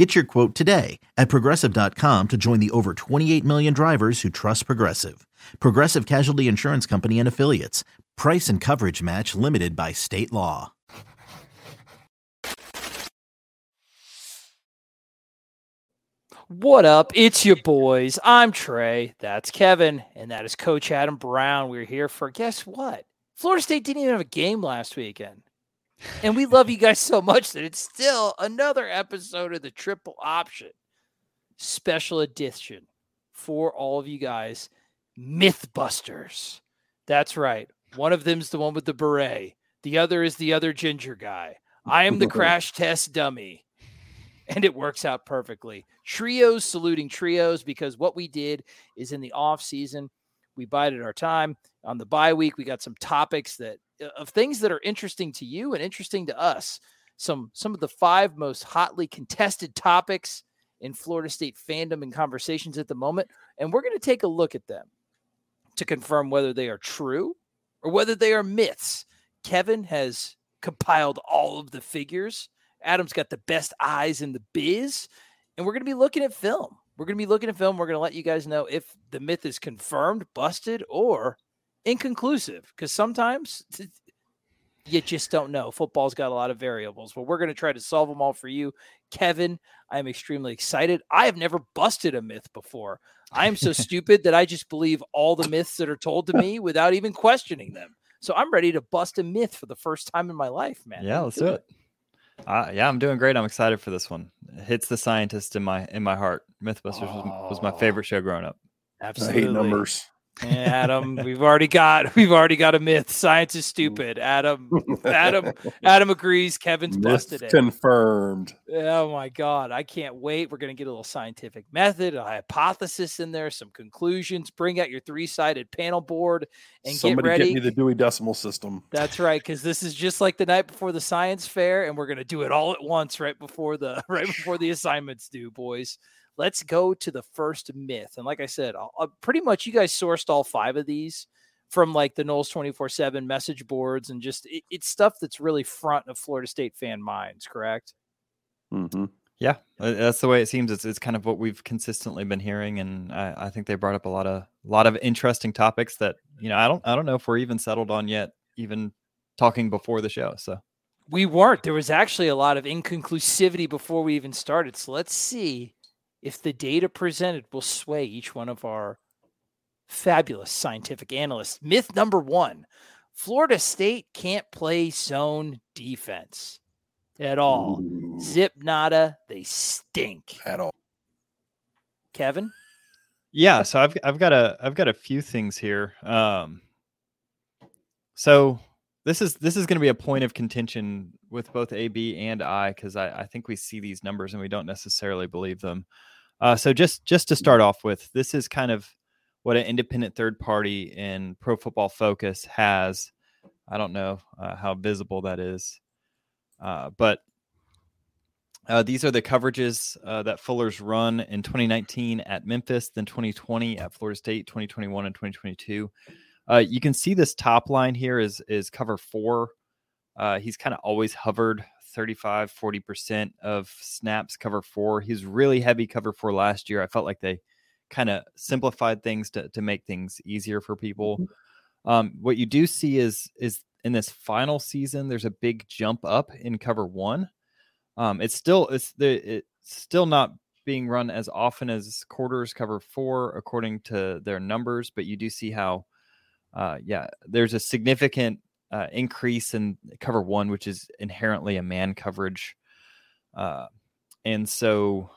Get your quote today at progressive.com to join the over 28 million drivers who trust Progressive. Progressive Casualty Insurance Company and Affiliates. Price and coverage match limited by state law. What up? It's your boys. I'm Trey. That's Kevin. And that is Coach Adam Brown. We're here for guess what? Florida State didn't even have a game last weekend. And we love you guys so much that it's still another episode of the triple option special edition for all of you guys. Mythbusters. That's right. One of them's the one with the beret. The other is the other ginger guy. I am the crash test dummy. And it works out perfectly. Trios saluting trios because what we did is in the off season, we bided our time. On the bye week, we got some topics that Uh, of things that are interesting to you and interesting to us. Some some of the five most hotly contested topics in Florida State fandom and conversations at the moment, and we're going to take a look at them to confirm whether they are true or whether they are myths. Kevin has compiled all of the figures. Adam's got the best eyes in the biz, and we're going to be looking at film. We're going to be looking at film. We're going to let you guys know if the myth is confirmed, busted, or inconclusive because sometimes you just don't know. Football's got a lot of variables, but we're going to try to solve them all for you. Kevin, I am extremely excited. I have never busted a myth before. I am so stupid that I just believe all the myths that are told to me without even questioning them. So I'm ready to bust a myth for the first time in my life, man. Yeah, let's do it. Uh, yeah, I'm doing great. I'm excited for this one. It hits the scientist in my in my heart. MythBusters oh, was, was, my favorite show growing up. Absolutely. I hate numbers. Adam, we've already got we've already got a myth. Science is stupid. Adam, Adam, Adam agrees. Kevin's busted it. Confirmed. Oh my god, I can't wait. We're gonna get a little scientific method, a hypothesis in there, some conclusions. Bring out your three sided panel board and Somebody get ready. Get me the Dewey Decimal System. That's right, because this is just like the night before the science fair, and we're gonna do it all at once right before the right before the assignments due, boys let's go to the first myth. And like I said, I'll, I'll, pretty much you guys sourced all five of these from like the Noles 24 7 message boards and just it, it's stuff that's really front of Florida State fan minds, correct? Mm-hmm. Yeah, uh, that's the way it seems. It's, it's kind of what we've consistently been hearing, and I, I think they brought up a lot of a lot of interesting topics that you know I don't I don't know if we're even settled on yet, even talking before the show. So we weren't. There was actually a lot of inconclusivity before we even started. So let's see if the data presented will sway each one of our fabulous scientific analysts. Myth number one Florida State can't play zone defense at all. Ooh. Zip nada, they stink at all. Kevin? Yeah, so I've I've got a I've got a few things here. Um so this is this is going to be a point of contention with both AB and I because I, I think we see these numbers and we don't necessarily believe them. Uh, so just just to start off with, this is kind of what an independent third party in Pro Football Focus has. I don't know uh, how visible that is, uh, but uh, these are the coverages uh, that Fuller's run in 2019 at Memphis, then 2020 at Florida State, 2021 and 2022. Uh, you can see this top line here is is cover four. he's kind of always hovered 35, 40% of snaps cover four. He's really heavy cover four last year. I felt like they kind of simplified things to, to make things easier for people. Mm-hmm. Um, what you do see is is in this final season, there's a big jump up in cover one. Um, it's still it's the it's still not being run as often as quarters cover four according to their numbers, but you do see how uh, yeah, there's a significant uh, increase in cover one, which is inherently a man coverage. Uh, and so,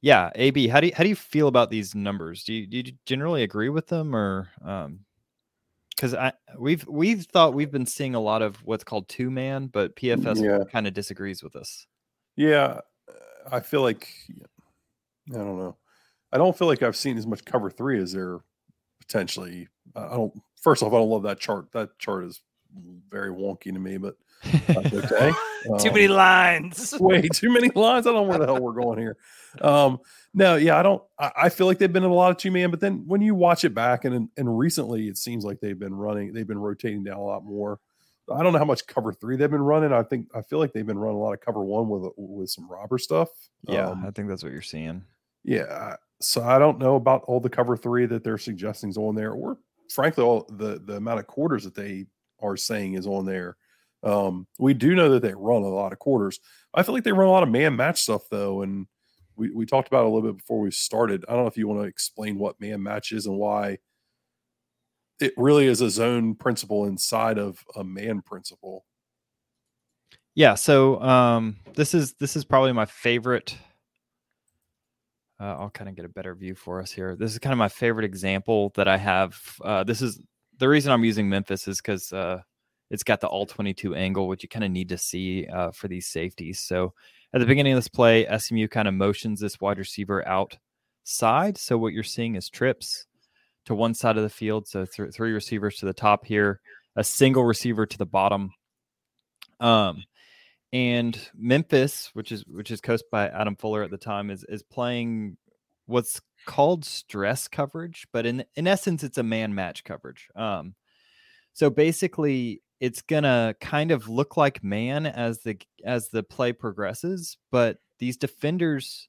yeah, AB, how do you, how do you feel about these numbers? Do you, do you generally agree with them, or because um, I we've we've thought we've been seeing a lot of what's called two man, but PFF yeah. kind of disagrees with us. Yeah, I feel like I don't know. I don't feel like I've seen as much cover three as there potentially I don't. First off, I don't love that chart. That chart is very wonky to me, but that's okay. Too many Um, lines. way too many lines. I don't know where the hell we're going here. Um, no, yeah, I don't. I, I feel like they've been in a lot of two man, but then when you watch it back and and recently, it seems like they've been running. They've been rotating down a lot more. I don't know how much cover three they've been running. I think I feel like they've been running a lot of cover one with with some robber stuff. Yeah, Um, I think that's what you're seeing. yeah. So I don't know about all the cover three that they're suggesting is on there, or frankly, all the the amount of quarters that they are saying is on there. Um, we do know that they run a lot of quarters. I feel like they run a lot of man match stuff though, and we we talked about a little bit before we started. I don't know if you want to explain what man match is and why it really is a zone principle inside of a man principle. Yeah, so um, this is this is probably my favorite. Uh, I'll kind of get a better view for us here. This is kind of my favorite example that I have. Uh, this is the reason I'm using Memphis is because uh, it's got the all 22 angle, which you kind of need to see uh, for these safeties. So at the beginning of this play, SMU kind of motions this wide receiver outside. So what you're seeing is trips to one side of the field. So th- three receivers to the top here, a single receiver to the bottom. Um, and Memphis, which is which is coached by Adam Fuller at the time, is is playing what's called stress coverage, but in in essence, it's a man match coverage. Um, so basically, it's gonna kind of look like man as the as the play progresses, but these defenders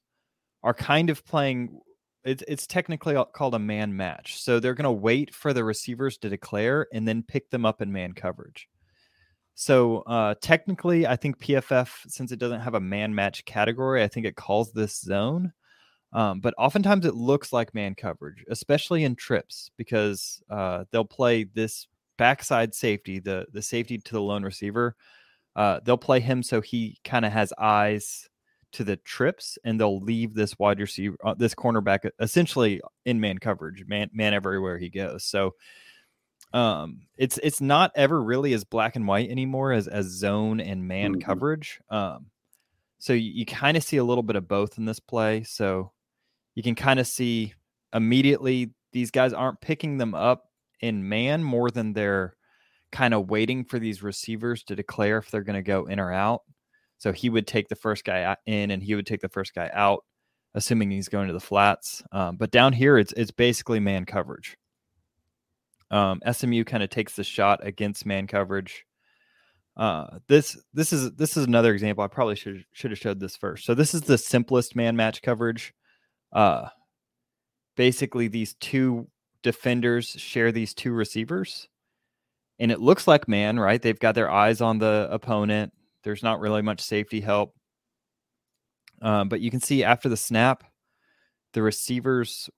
are kind of playing. It's it's technically called a man match. So they're gonna wait for the receivers to declare and then pick them up in man coverage. So uh, technically, I think PFF, since it doesn't have a man match category, I think it calls this zone. Um, but oftentimes it looks like man coverage, especially in trips, because uh, they'll play this backside safety, the the safety to the lone receiver. Uh, they'll play him so he kind of has eyes to the trips, and they'll leave this wide receiver, uh, this cornerback, essentially in man coverage, man man everywhere he goes. So um it's it's not ever really as black and white anymore as as zone and man Mhm. coverage um so you, you kind of see a little bit of both in this play so you can kind of see immediately these guys aren't picking them up in man more than they're kind of waiting for these receivers to declare if they're going to go in or out so he would take the first guy in and he would take the first guy out assuming he's going to the flats um, but down here it's it's basically man coverage um, SMU kind of takes the shot against man coverage. Uh, this this is this is another example. I probably should should have showed this first. So this is the simplest man match coverage. Uh, basically, these two defenders share these two receivers, and it looks like man, right? They've got their eyes on the opponent. There's not really much safety help, um, but you can see after the snap, the receivers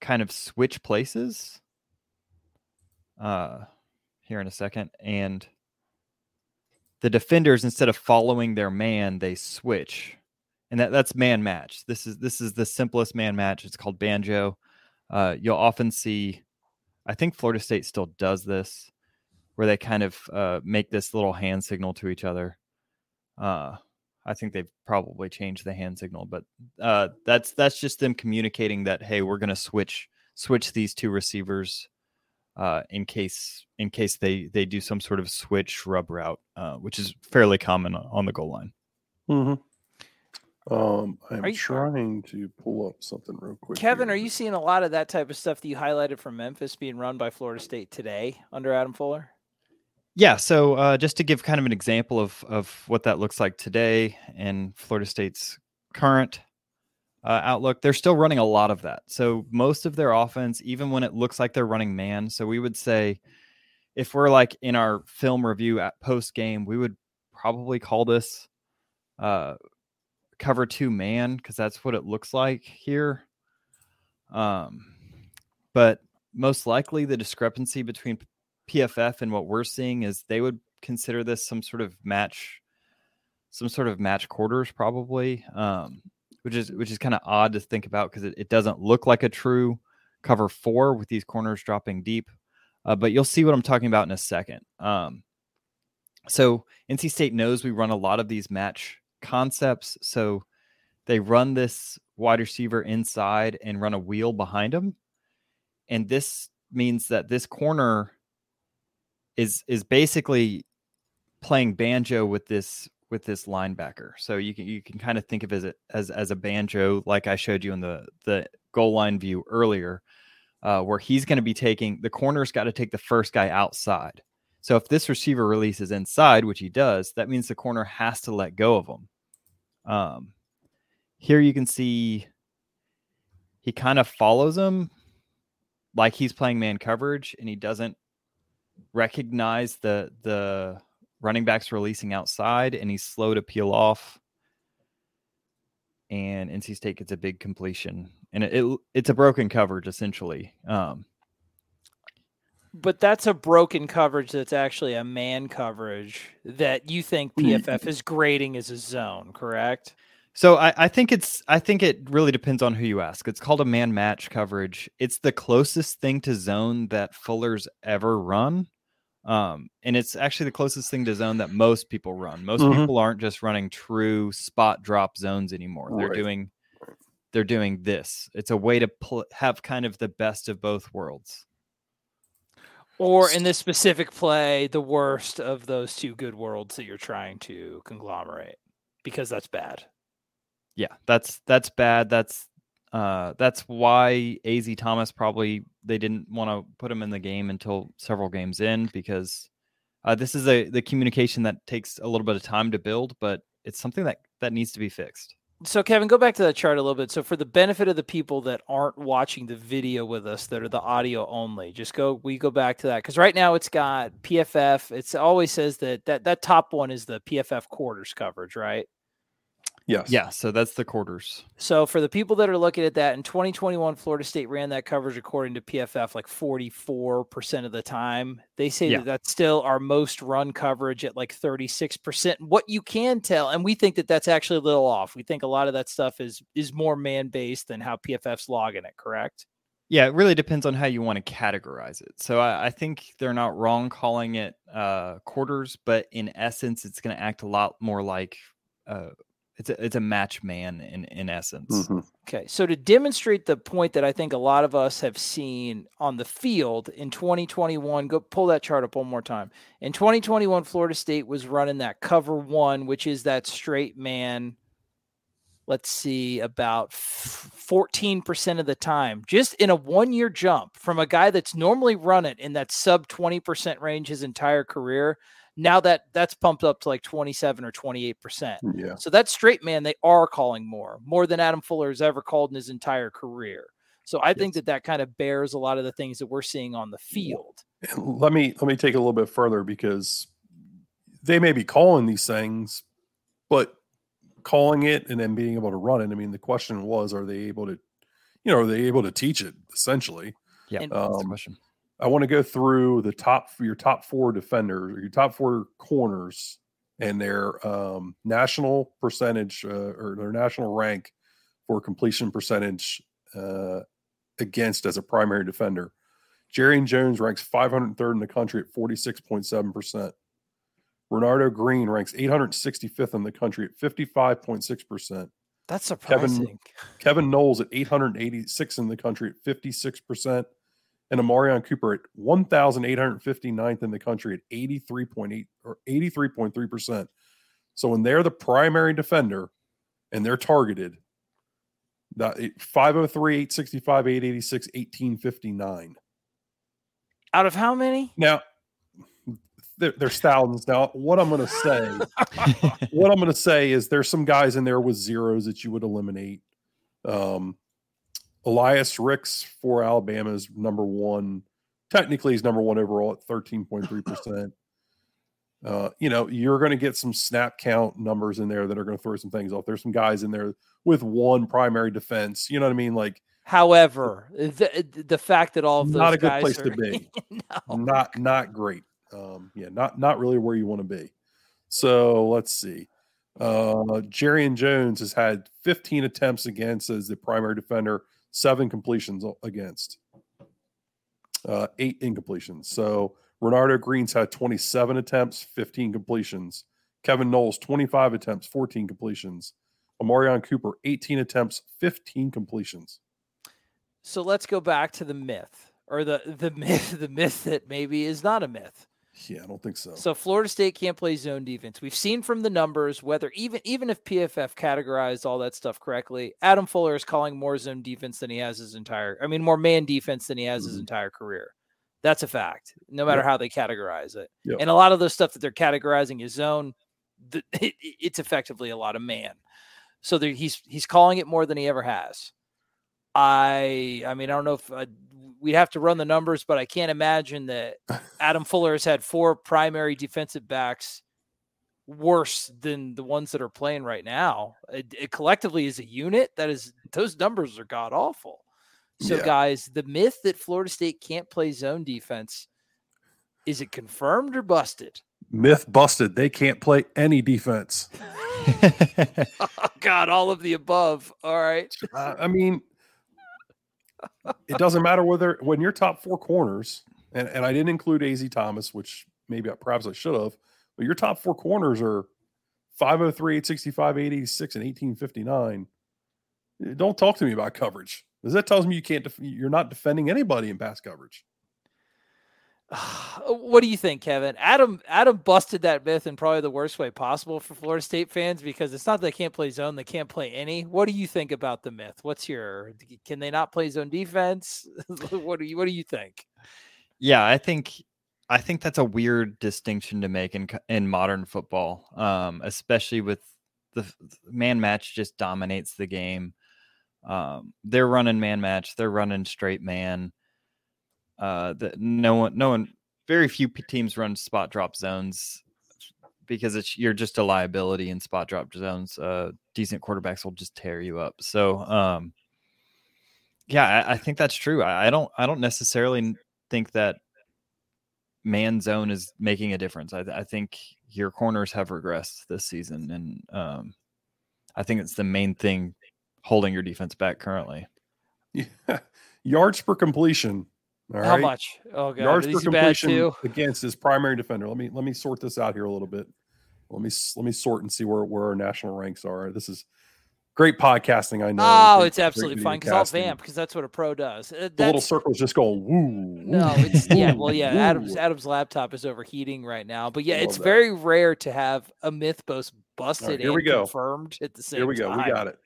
kind of switch places uh, here in a second. And the defenders, instead of following their man, they switch. And that, that's man match. This is this is the simplest man match. It's called banjo. Uh, you'll often see, I think Florida State still does this, where they kind of uh, make this little hand signal to each other. Uh, I think they've probably changed the hand signal, but uh, that's that's just them communicating that hey, we're going to switch switch these two receivers uh, in case in case they they do some sort of switch rub route, uh, which is fairly common on on the goal line. Mm-hmm. Um, I'm Are you- trying to pull up something real quick. Kevin, here. are you seeing a lot of that type of stuff that you highlighted from Memphis being run by Florida State today under Adam Fuller? Yeah, so uh, just to give kind of an example of of what that looks like today and Florida State's current uh, outlook, they're still running a lot of that. So most of their offense, even when it looks like they're running man, so we would say if we're like in our film review at post game, we would probably call this uh, cover two man because that's what it looks like here. Um, but most likely the discrepancy between PFF and what we're seeing is they would consider this some sort of match, some sort of match quarters probably, um, which is which is kind of odd to think about because it, it doesn't look like a true cover four with these corners dropping deep. Uh, but you'll see what I'm talking about in a second. Um, so NC State knows we run a lot of these match concepts. So they run this wide receiver inside and run a wheel behind him. And this means that this corner is is basically playing banjo with this with this linebacker. So you can you can kind of think of it as as a banjo, like I showed you in the the goal line view earlier, uh, where he's going to be taking the corner's got to take the first guy outside. So if this receiver releases inside, which he does, that means the corner has to let go of him. Um, here you can see he kind of follows him like he's playing man coverage, and he doesn't recognize the the running backs releasing outside, and he's slow to peel off. And NC State gets a big completion, and it, it it's a broken coverage essentially. Um, but that's a broken coverage that's actually a man coverage that you think PFF is grading as a zone, correct? So I, I, think it's I think it really depends on who you ask. It's called a man match coverage. It's the closest thing to zone that Fuller's ever run. Um, and it's actually the closest thing to zone that most people run. Most mm-hmm. people aren't just running true spot drop zones anymore. They're doing they're doing this. It's a way to pl- have kind of the best of both worlds. Or in this specific play, the worst of those two good worlds that you're trying to conglomerate because that's bad. Yeah, that's that's bad. That's uh, that's why Az Thomas probably they didn't want to put him in the game until several games in because uh, this is a the communication that takes a little bit of time to build, but it's something that that needs to be fixed. So Kevin, go back to that chart a little bit. So for the benefit of the people that aren't watching the video with us, that are the audio only, just go. We go back to that because right now it's got PFF. It's always says that that that top one is the PFF quarters coverage, right? Yes. Yeah. So that's the quarters. So for the people that are looking at that in 2021, Florida State ran that coverage according to PFF like 44% of the time. They say yeah. that that's still our most run coverage at like 36%. What you can tell, and we think that that's actually a little off. We think a lot of that stuff is is more man based than how PFF's logging it. Correct? Yeah, it really depends on how you want to categorize it. So I, I think they're not wrong calling it uh, quarters, but in essence, it's going to act a lot more like uh, it's a, it's a match man in in essence. Mm-hmm. Okay, so to demonstrate the point that I think a lot of us have seen on the field in 2021, go pull that chart up one more time. In 2021, Florida State was running that cover one, which is that straight man. Let's see, about 14% of the time, just in a one year jump from a guy that's normally run it in that sub 20% range his entire career now that that's pumped up to like 27 or 28 percent. Yeah. So that straight man they are calling more, more than Adam Fuller has ever called in his entire career. So I yes. think that that kind of bears a lot of the things that we're seeing on the field. Let me let me take a little bit further because they may be calling these things, but calling it and then being able to run it. I mean, the question was, are they able to, you know, are they able to teach it essentially? Yeah, um, that's the question. I want to go through the top your top four defenders or your top four corners and their um, national percentage uh, or their national rank for completion percentage uh, against as a primary defender. Jarrian Jones ranks 503rd in the country at 46.7%. Renardo Green ranks 865th in the country at 55.6%. That's surprising. Kevin, Kevin Knowles at 886 in the country at 56% and Omarion Cooper at 1,859th in the country at 83.8 or 83.3%. So when they're the primary defender and they're targeted, that 503, 865, 886, 1859. Out of how many? Now, there, there's thousands. Now, what I'm going to say, what I'm going to say is there's some guys in there with zeros that you would eliminate. Um, Elias Ricks for Alabama is number one. Technically, he's number one overall at 13.3%. uh, you know, you're going to get some snap count numbers in there that are going to throw some things off. There's some guys in there with one primary defense. You know what I mean? Like, however, the, the fact that all of those not a good place are, to be. no. Not not great. Um, yeah, not not really where you want to be. So let's see. Uh, Jarrian Jones has had 15 attempts against as the primary defender seven completions against, uh, eight incompletions. So Renardo Green's had 27 attempts, 15 completions. Kevin Knowles, 25 attempts, 14 completions. Omarion Cooper, 18 attempts, 15 completions. So let's go back to the myth or the the myth the myth that maybe is not a myth. Yeah, I don't think so. So Florida State can't play zone defense. We've seen from the numbers whether even even if PFF categorized all that stuff correctly, Adam Fuller is calling more zone defense than he has his entire I mean more man defense than he has his Mhm. entire career. That's a fact. No matter Yep. how they categorize it. Yep. And a lot of the stuff that they're categorizing is zone it, it's effectively a lot of man. So there, he's he's calling it more than he ever has. I I mean I don't know if uh, we'd have to run the numbers, but I can't imagine that Adam Fuller has had four primary defensive backs worse than the ones that are playing right now. It, it collectively as a unit, that is those numbers are god awful. So Yeah. guys, the myth that Florida State can't play zone defense is it confirmed or busted? Myth busted. They can't play any defense. Oh God, all of the above. All right. Uh, I mean, it doesn't matter whether when your top four corners, and, and I didn't include AZ Thomas, which maybe I, perhaps I should have, but your top four corners are 503, 865, 886, and 1859. Eh, Don't talk to me about coverage because that tells me you can't, def- you're not defending anybody in pass coverage. what do you think, Kevin? Adam Adam busted that myth in probably the worst way possible for Florida State fans because it's not that they can't play zone, they can't play any. What do you think about the myth? What's your can they not play zone defense? what do you what do you think? Yeah, I think I think that's a weird distinction to make in in modern football, um, especially with the man match just dominates the game. Um, they're running man match, they're running straight man. Uh, that no one, no one, very few teams run spot drop zones because it's you're just a liability in spot drop zones. Uh, decent quarterbacks will just tear you up. So, um, yeah, I, I think that's true. I, I don't, I don't necessarily think that man zone is making a difference. I, I think your corners have regressed this season, and um, I think it's the main thing holding your defense back currently. Yeah. Yards per completion. All How right? much? Oh god, yards per completion against his primary defender. Let me let me sort this out here a little bit. Let me let me sort and see where where our national ranks are. This is great podcasting. I know. Oh, Great- it's absolutely fine because I'll vamp because that's what a pro does. Uh, The little that's- circle is just going woo. No, it's yeah, well, yeah. Adam's Adam's laptop is overheating right now, but yeah, it's that. very rare to have a myth both busted here and we go. confirmed at the same Here we go. time. We got it.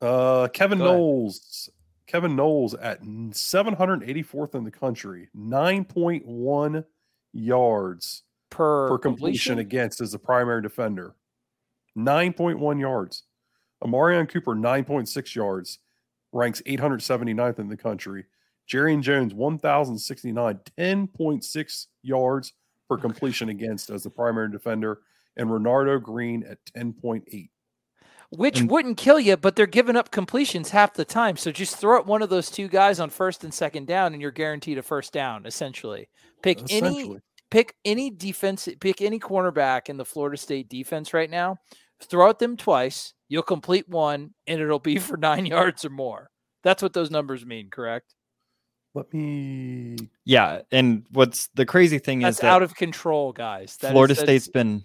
Uh, Kevin. Knowles. Kevin Knowles at 784th in the country, 9.1 yards per, per completion against as the primary defender. 9.1 yards. Omarion Cooper, 9.6 yards, ranks 879th in the country. Jerry Jones, 1,069, 10.6 yards per completion against as the primary defender. And Renardo Green at 10.8. which And- wouldn't kill you, but they're giving up completions half the time. So just throw at one of those two guys on first and second down, and you're guaranteed a first down. Essentially, pick any Essentially. pick any defense, pick any cornerback in the Florida State defense right now. Throw at them twice. You'll complete one, and it'll be for nine yards or more. That's what those numbers mean, correct? Let me. Yeah, and what's the crazy thing That's is that out of control, guys. That is- Florida that's- State's been,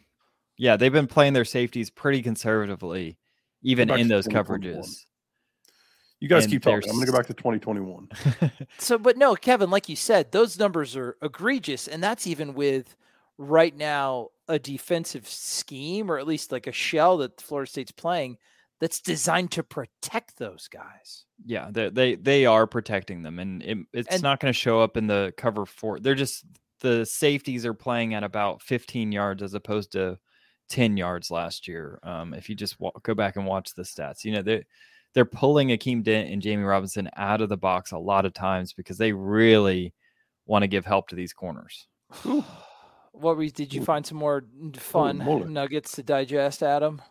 yeah, they've been playing their safeties pretty conservatively, even in those coverages. You guys And keep talking. I'm going to go back to 2021. So, but no, Kevin, like you said, those numbers are egregious, and that's even with right now a defensive scheme, or at least like a shell that Florida State's playing that's designed to protect those guys. yeah, they they they are protecting them, and it, it's And- not going to show up in the cover four. They're just the safeties are playing at about 15 yards as opposed to 10 yards last year. Um, if you just wa- go back and watch the stats, you know they're, they're pulling Akeem Dent and Jammie Robinson out of the box a lot of times because they really want to give help to these corners. What were you, did you find some more fun moly. nuggets to digest, Adam?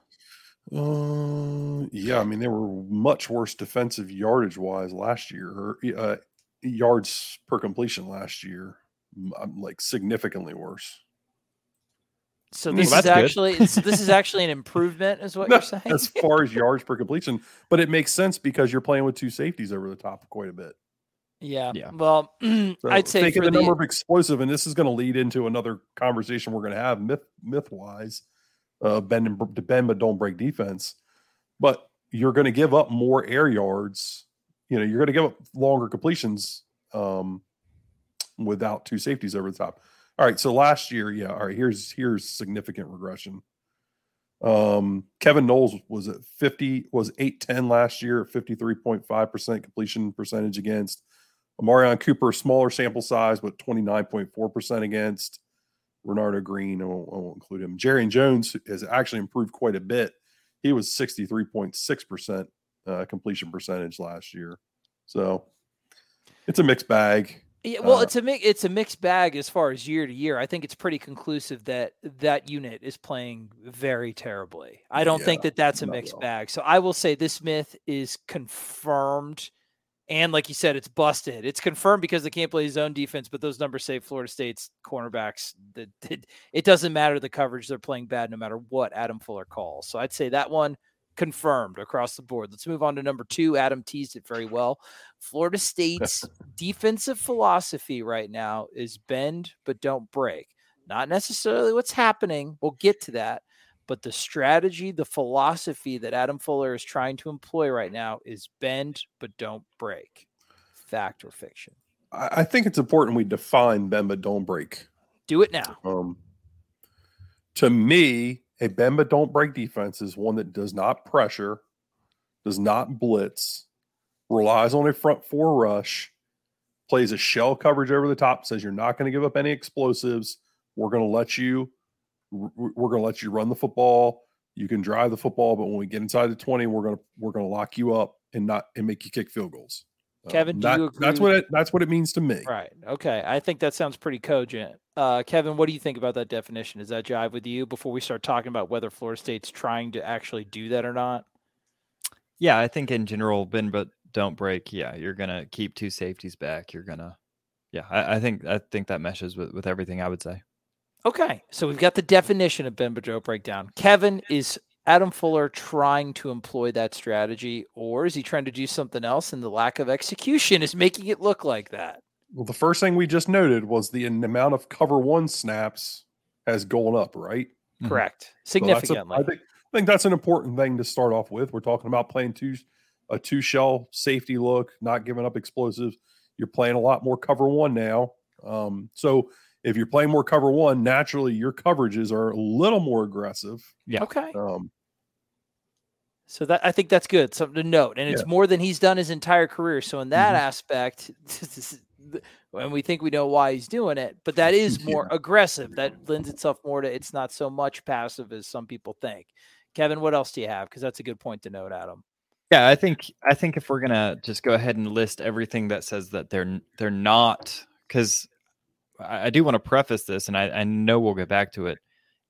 Uh, yeah, I mean they were much worse defensive yardage wise last year, or uh, yards per completion last year, m- um, like significantly worse. So Well, this is actually so this is actually an improvement, is what No, you're saying? as far as yards per completion, but it makes sense because you're playing with two safeties over the top quite a bit. yeah. Yeah. Well, So I'd say think for the, the, number of explosive, and this is going to lead into another conversation we're going to have myth myth wise, uh, bend and bend but don't break defense. But you're going to give up more air yards. You know, you're going to give up longer completions um, without two safeties over the top. All right, so last year, yeah. All right, here's here's significant regression. Um, Kevin Knowles was at 50, was 810 last year, 53.5% completion percentage against. Omarion Cooper, smaller sample size, but 29.4% against. Renardo Green, I won't, I won't include him. Jerry Jones has actually improved quite a bit. He was 63.6% uh, completion percentage last year. So it's a mixed bag. Yeah, well, Uh, it's a mi- it's a mixed bag as far as year to year. I think it's pretty conclusive that that unit is playing very terribly. I don't think that that's a mixed bag. So I will say this myth is confirmed, and like you said, it's busted. It's confirmed because they can't play zone defense, but those numbers say Florida State's cornerbacks. That it, it doesn't matter the coverage; they're playing bad no matter what Adam Fuller calls. So I'd say that one confirmed across the board. Let's move on to number two. Adam teased it very well. Florida State's defensive philosophy right now is bend but don't break. Not necessarily what's happening. We'll get to that. But the strategy, the philosophy that Adam Fuller is trying to employ right now is bend but don't break. Fact or fiction? I, think it's important we define bend but don't break. Do it now. Um, to me, a but don't break defense is one that does not pressure, does not blitz, relies on a front four rush, plays a shell coverage over the top, says you're not going to give up any explosives. We're going to let you, we're going to let you run the football. You can drive the football, but when we get inside the 20, we're going to we're going to lock you up and not and make you kick field goals. Um, Kevin, do that- you agree that's what it, that's what it means to me. Right. Okay. I think that sounds pretty cogent. Uh, Kevin, what do you think about that definition? Does that jive with you before we start talking about whether Florida State's trying to actually do that or not? Yeah, I think in general, bend but don't break. Yeah, you're gonna keep two safeties back. You're gonna, yeah, I, I think I think that meshes with with everything I would say. Okay, so we've got the definition of Ben break down. Kevin, is Adam Fuller trying to employ that strategy, or is he trying to do something else? And the lack of execution is making it look like that. Well, the first thing we just noted was the amount of cover one snaps has gone up, right? Mhm. Correct, So that's a- significantly. I think I think that's an important thing to start off with. We're talking about playing two a two shell safety look, not giving up explosives. You're playing a lot more cover one now. Um, so if you're playing more cover one, naturally your coverages are a little more aggressive. Yeah. okay, Um, so that I think that's good, something to note, and it's Yeah. more than he's done his entire career. So in that Mhm. aspect, and we think we know why he's doing it, but that is more aggressive. That lends itself more to it's not so much passive as some people think. Kevin, what else do you have? Because that's a good point to note, Adam. Yeah, I think I think if we're gonna just go ahead and list everything that says that they're they're not, because I, I do want to preface this, and I, I know we'll get back to it.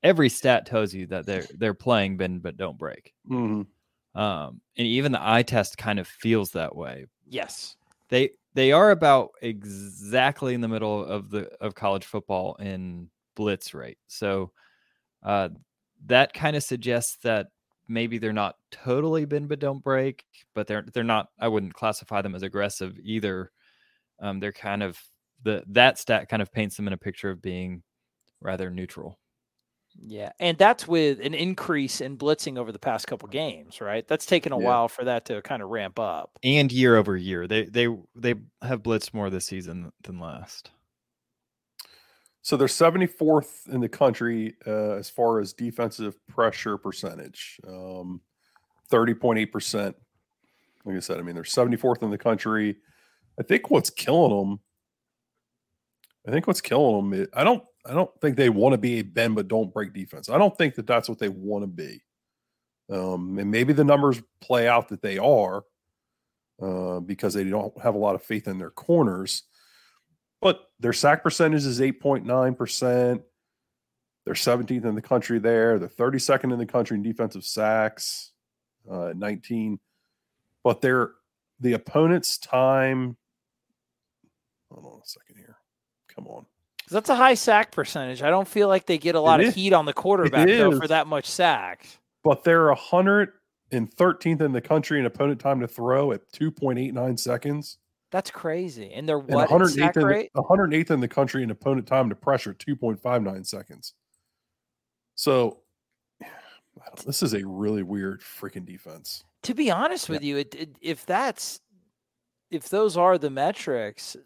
Every stat tells you that they're they're playing bend but don't break. mhm. Um, and even the eye test kind of feels that way. Yes. They they are about exactly in the middle of the of college football in blitz rate. So uh, that kind of suggests that maybe they're not totally bend but don't break, but they're they're not. I wouldn't classify them as aggressive either. Um, they're kind of the that stat kind of paints them in a picture of being rather neutral. Yeah, and that's with an increase in blitzing over the past couple games, right? That's taken a Yeah. while for that to kind of ramp up. And year over year, they they they have blitzed more this season than last. So they're 74th in the country uh, as far as defensive pressure percentage, um, 30.8%. Like I said, I mean, they're 74th in the country. I think what's killing them, I think what's killing them, I don't, I don't think they want to be a bend but don't break defense. I don't think that that's what they want to be. Um, and maybe the numbers play out that they are uh, because they don't have a lot of faith in their corners. But their sack percentage is 8.9%. They're 17th in the country there. They're 32nd in the country in defensive sacks, uh, 19. But they're the opponent's time. Hold on a second here. Come on. That's a high sack percentage. I don't feel like they get a lot of heat on the quarterback though for that much sack. But they're 113th in the country in opponent time to throw at 2.89 seconds. That's crazy. And they're And what in 108th sack in, rate? the, 108th in the country in opponent time to pressure, 2.59 seconds. So this is a really weird freaking defense. To be honest Yeah. with you, it, it, if that's if those are the metrics,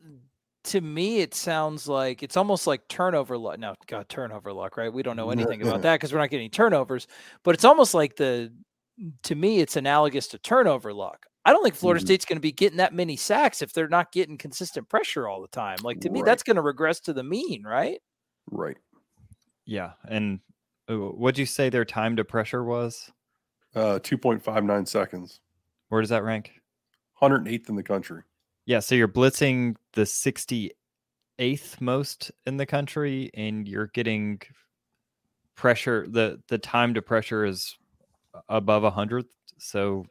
to me it sounds like it's almost like turnover luck. Now, God, turnover luck, right? We don't know anything about that because we're not getting turnovers. But it's almost like the to me it's analogous to turnover luck. I don't think Florida Mhm. State's going to be getting that many sacks if they're not getting consistent pressure all the time. Like to me, that's going to regress to the mean, right? Right. Yeah, and uh, what'd you say their time to pressure was? Uh, 2.59 seconds. Where does that rank? 108th in the country. Yeah, so you're blitzing the 68th most in the country, and you're getting pressure. the The time to pressure is above a hundredth, so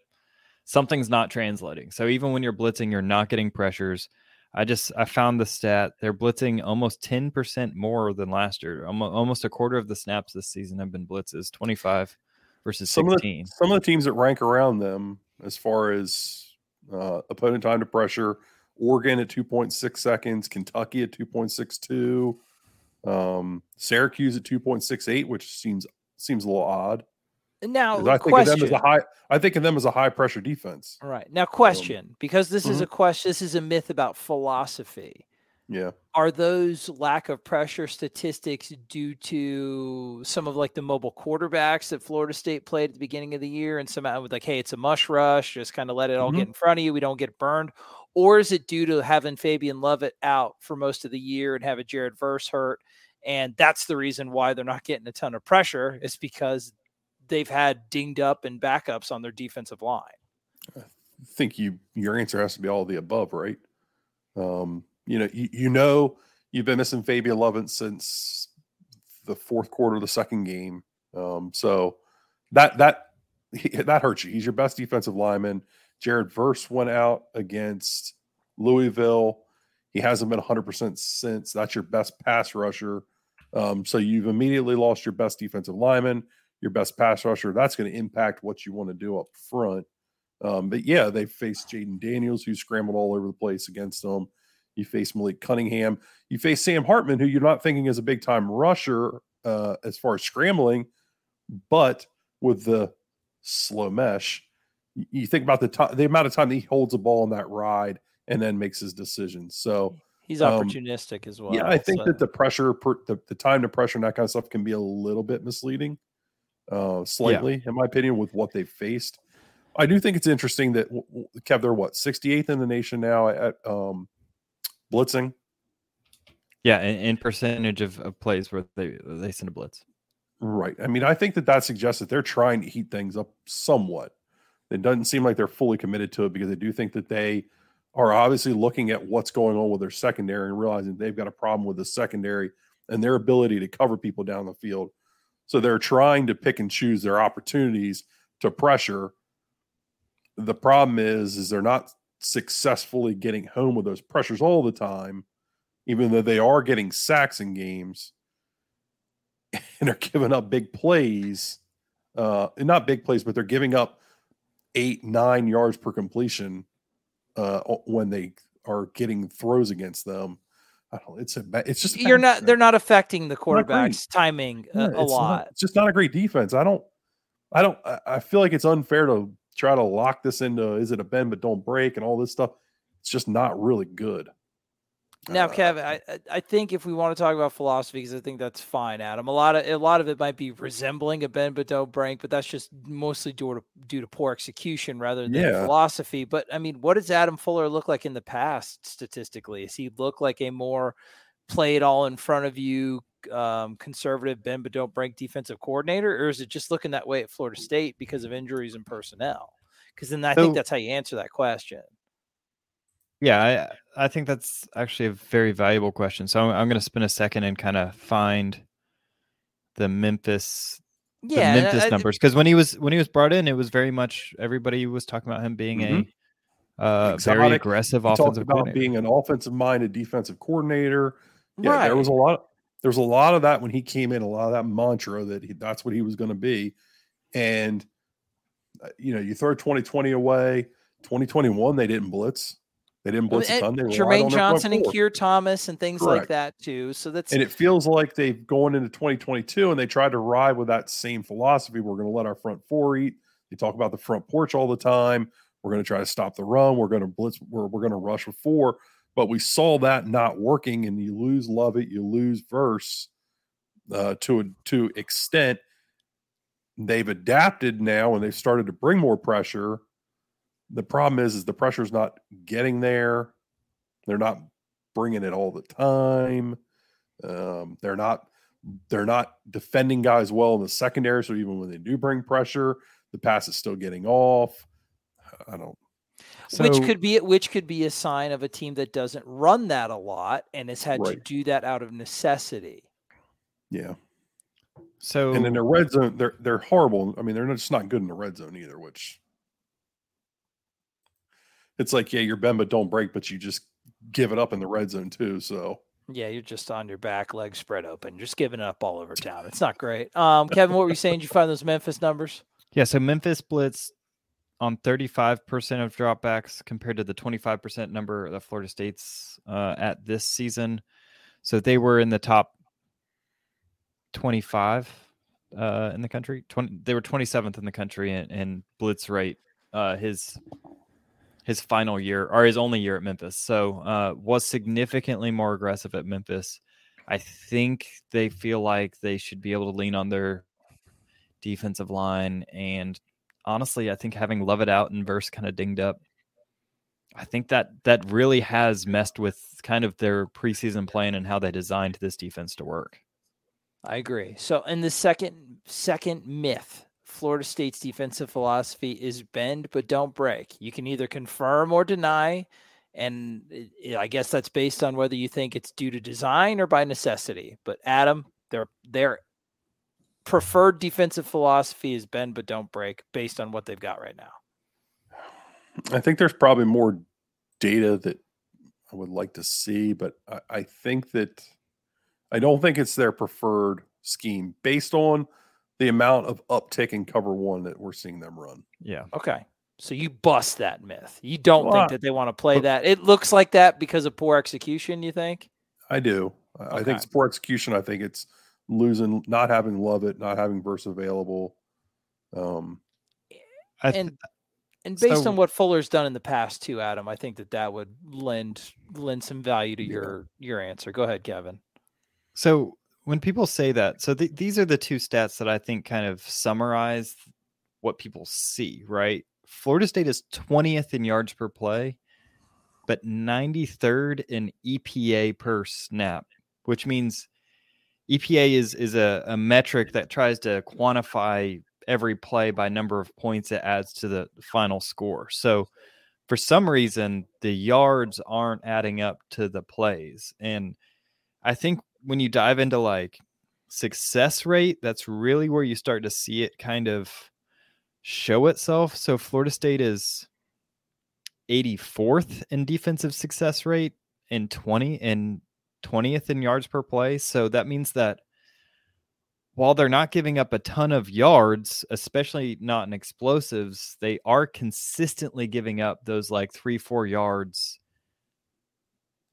something's not translating. So even when you're blitzing, you're not getting pressures. I just I found the stat they're blitzing almost 10% more than last year. Almo- Almost a quarter of the snaps this season have been blitzes, 25 versus Some of, 16. the, some of the teams that rank around them as far as uh, opponent time to pressure Oregon at 2.6 seconds, Kentucky at 2.62, um, Syracuse at 2.68, which seems seems a little odd. Now, I think question. of them as a high. I think of them as a high pressure defense. All right. Now, question because this is Mhm. a question, this is a myth about philosophy. Yeah, Are those lack of pressure statistics due to some of like the mobile quarterbacks that Florida State played at the beginning of the year and somehow with like, hey, it's a mush rush, just kind of let it all Mhm. get in front of you, we don't get burned? Or is it due to having Fabian Lovett out for most of the year and having Jared Verse hurt? And that's the reason why they're not getting a ton of pressure, is because they've had dinged up and backups on their defensive line. I think you your answer has to be all of the above, right? Um, you know, you, you know you've been missing Fabian Lovett since the fourth quarter of the second game. Um, so that that that hurts you. He's your best defensive lineman. Jared Verse went out against Louisville. He hasn't been 100% since. That's your best pass rusher. Um, so you've immediately lost your best defensive lineman, your best pass rusher. That's going to impact what you want to do up front. Um, but yeah, they faced Jayden Daniels, who scrambled all over the place against them. You face Malik Cunningham. You face Sam Hartman, who you're not thinking is a big time rusher uh, as far as scrambling, but with the slow mesh, you think about the time, the amount of time that he holds the ball in that ride and then makes his decision. So He's Um, opportunistic as well. yeah, I think so- that the pressure, per, the, the time to pressure and that kind of stuff can be a little bit misleading, uh, slightly, in my opinion, with what they've faced. I do think it's interesting that Kev, they're what 68th in the nation now at um, blitzing. Yeah, in, percentage of, of plays where they they send a blitz. Right. I mean, I think that that suggests that they're trying to heat things up somewhat. It doesn't seem like they're fully committed to it because I do think that they are obviously looking at what's going on with their secondary and realizing they've got a problem with the secondary and their ability to cover people down the field. So they're trying to pick and choose their opportunities to pressure. The problem is, is they're not successfully getting home with those pressures all the time, even though they are getting sacks in games and are giving up big plays. Uh, not big plays, but they're giving up eight, nine yards per completion uh, when they are getting throws against them. I don't. It's a. It's just. you're not they're not affecting the quarterback's timing a, Yeah, a it's not- lot. it's just not a great defense. I don't. I don't. I feel like it's unfair to try to lock this into. Is it a bend but don't break and all this stuff? It's just not really good. Now, Uh, Kevin, I I- I think if we want to talk about philosophy, because I think that's fine, Adam. A lot of a lot of it might be resembling a bend but don't break, but that's just mostly due to due to poor execution rather than Yeah. philosophy. But I mean, what does Adam Fuller look like in the past statistically? Does he look like a more play it all in front of you, um, conservative bend but don't break defensive coordinator, or is it just looking that way at Florida State because of injuries and personnel? Because then I think that's how you answer that question. Yeah, I I think that's actually a very valuable question. So I'm, I'm going to spend a second and kind of find the Memphis Yeah, and Memphis I- numbers because when he was when he was brought in, it was very much everybody was talking about him being Mhm. a uh, very aggressive He offensive about coordinator. being an offensive minded defensive coordinator. Yeah, right. there was a lot. There was a lot of that when he came in. A lot of that mantra that he, that's what he was going to be, and uh, you know, you throw 2020 away. 2021, they didn't blitz. They didn't blitz a ton. They Jermaine on their front Johnson and. Keir Thomas and things like that too. So that's And it feels like they've gone into 2022 and they tried to ride with that same philosophy. We're going to let our front four eat. They talk about the front porch all the time. We're going to try to stop the run. We're going to blitz. We're, we're going to rush with four. But we saw that not working, and you lose Lovett, you lose Verse uh, to a to extent. They've adapted now, and they've started to bring more pressure. The problem is, is the pressure's not getting there. They're not bringing it all the time. Um, they're not they're not defending guys well in the secondary. So even when they do bring pressure, the pass is still getting off. I don't. So, which could be which could be a sign of a team that doesn't run that a lot and has had right. to do that out of necessity. Yeah. So and in the red zone, they're they're horrible. I mean, they're just not good in the red zone either. Which it's like, yeah, you're bend but don't break, but you just give it up in the red zone too. So yeah, you're just on your back, legs spread open, just giving it up all over town. It's not great. Um, Kevin, what were you saying? Did you find those Memphis numbers? Yeah, so Memphis blitz on 35% of dropbacks compared to the 25% number that Florida State's uh, at this season. So they were in the top 25 uh, in the country. 20, they were 27th in the country in blitz rate. Uh, his his final year or his only year at Memphis. So uh, was significantly more aggressive at Memphis. I think they feel like they should be able to lean on their defensive line. And honestly, I think having Lovett out and Verse kind of dinged up, I think that that really has messed with kind of their preseason plan and how they designed this defense to work. I agree. So in the second second myth Florida State's defensive philosophy is bend but don't break. You can either confirm or deny, and I guess that's based on whether you think it's due to design or by necessity. But Adam, their their preferred defensive philosophy is bend but don't break, based on what they've got right now. I think there's probably more data that I would like to see, but I, I think that I don't think it's their preferred scheme based on the amount of uptick in cover one that we're seeing them run. Yeah. Okay. So you bust that myth. You don't well, think that they want to play that. It looks like that because of poor execution, you think? I do. Okay. I think it's poor execution. I think it's losing, not having Lovett, not having Verse available. Um, and and based so, on what Fuller's done in the past too, Adam, I think that that would lend lend some value to yeah. your your answer. Go ahead, Kevin. So when people say that, so th- these are the two stats that I think kind of summarize what people see, right? Florida State is 20th in yards per play, but 93rd in EPA per snap, which means EPA is is a, a metric that tries to quantify every play by number of points it adds to the final score. So for some reason, the yards aren't adding up to the plays. And I think when you dive into like success rate, that's really where you start to see it kind of show itself. So Florida State is 84th in defensive success rate and 20 and 20th in yards per play. So that means that while they're not giving up a ton of yards, especially not in explosives, they are consistently giving up those like three, four yards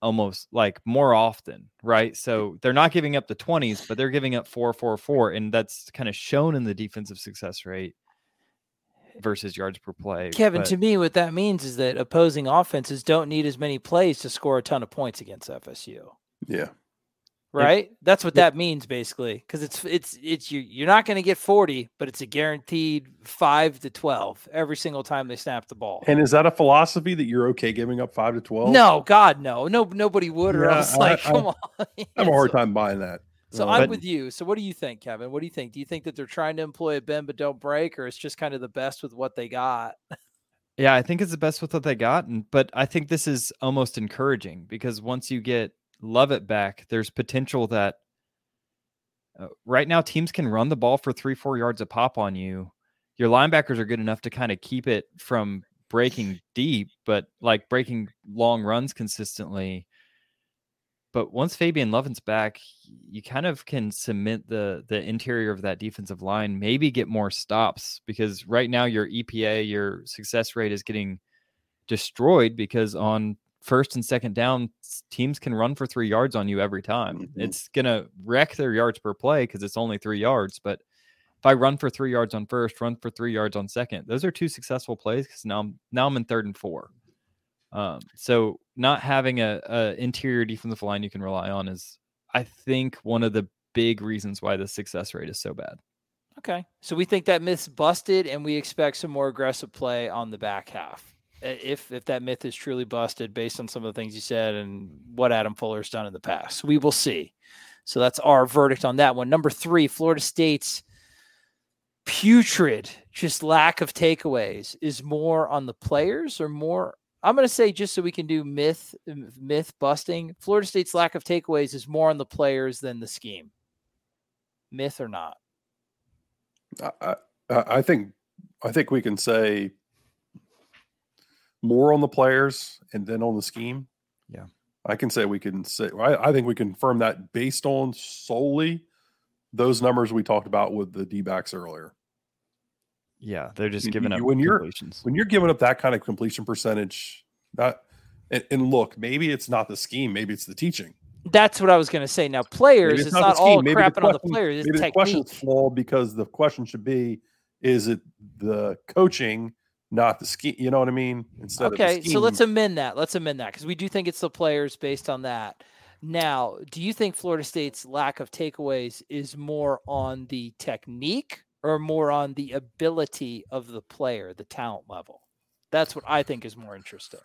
almost like more often, right? So they're not giving up the 20s, but they're giving up four, four, four. And that's kind of shown in the defensive success rate versus yards per play. Kevin, but, to me, what that means is that opposing offenses don't need as many plays to score a ton of points against FSU. Yeah right? It, That's what that means basically, because it's it's it's you you're not going to get 40, but it's a guaranteed five to 12 every single time they snap the ball. And is that a philosophy that you're okay giving up five to 12? No, God, no, no, nobody would. Or yeah, else, like, I, come I, on. I have a hard time buying that. So uh, I'm but, with you. So what do you think, Kevin? What do you think? Do you think that they're trying to employ a bend but don't break, or it's just kind of the best with what they got? Yeah, I think it's the best with what they got, and but I think this is almost encouraging because once you get Lovett back, there's potential that uh, right now teams can run the ball for three, four yards a pop on you. Your linebackers are good enough to kind of keep it from breaking deep, but like breaking long runs consistently. But once Fabian Lovett's back, you kind of can cement the the interior of that defensive line, maybe get more stops because right now your EPA, your success rate is getting destroyed because on first and second down, teams can run for three yards on you every time. Mm-hmm. It's going to wreck their yards per play because it's only three yards, but if I run for three yards on first, run for three yards on second, those are two successful plays because now I'm now I'm in third and four. Um, so not having a, a interior defensive line you can rely on is, I think, one of the big reasons why the success rate is so bad. Okay, so we think that myth's busted, and we expect some more aggressive play on the back half. Uh, if if that myth is truly busted, based on some of the things you said and what Adam Fuller's done in the past, we will see. So that's our verdict on that one. Number three, Florida State's putrid, just lack of takeaways is more on the players or more I'm going to say just so we can do myth myth busting. Florida State's lack of takeaways is more on the players than the scheme. Myth or not? I, I, I think I think we can say more on the players and then on the scheme. Yeah, I can say we can say. I, I think we confirm that based on solely those numbers we talked about with the D backs earlier. Yeah, they're just giving up when you're when you're giving up that kind of completion percentage. That and, and look, maybe it's not the scheme, maybe it's the teaching. That's what I was going to say. Now, players, it's, it's, not, not all maybe crapping question, on the players. It's maybe technique. the question's flawed because the question should be: Is it the coaching, not the scheme? You know what I mean? Instead okay, so let's amend that. Let's amend that because we do think it's the players based on that. Now, do you think Florida State's lack of takeaways is more on the technique or more on the ability of the player, the talent level? That's what I think is more interesting.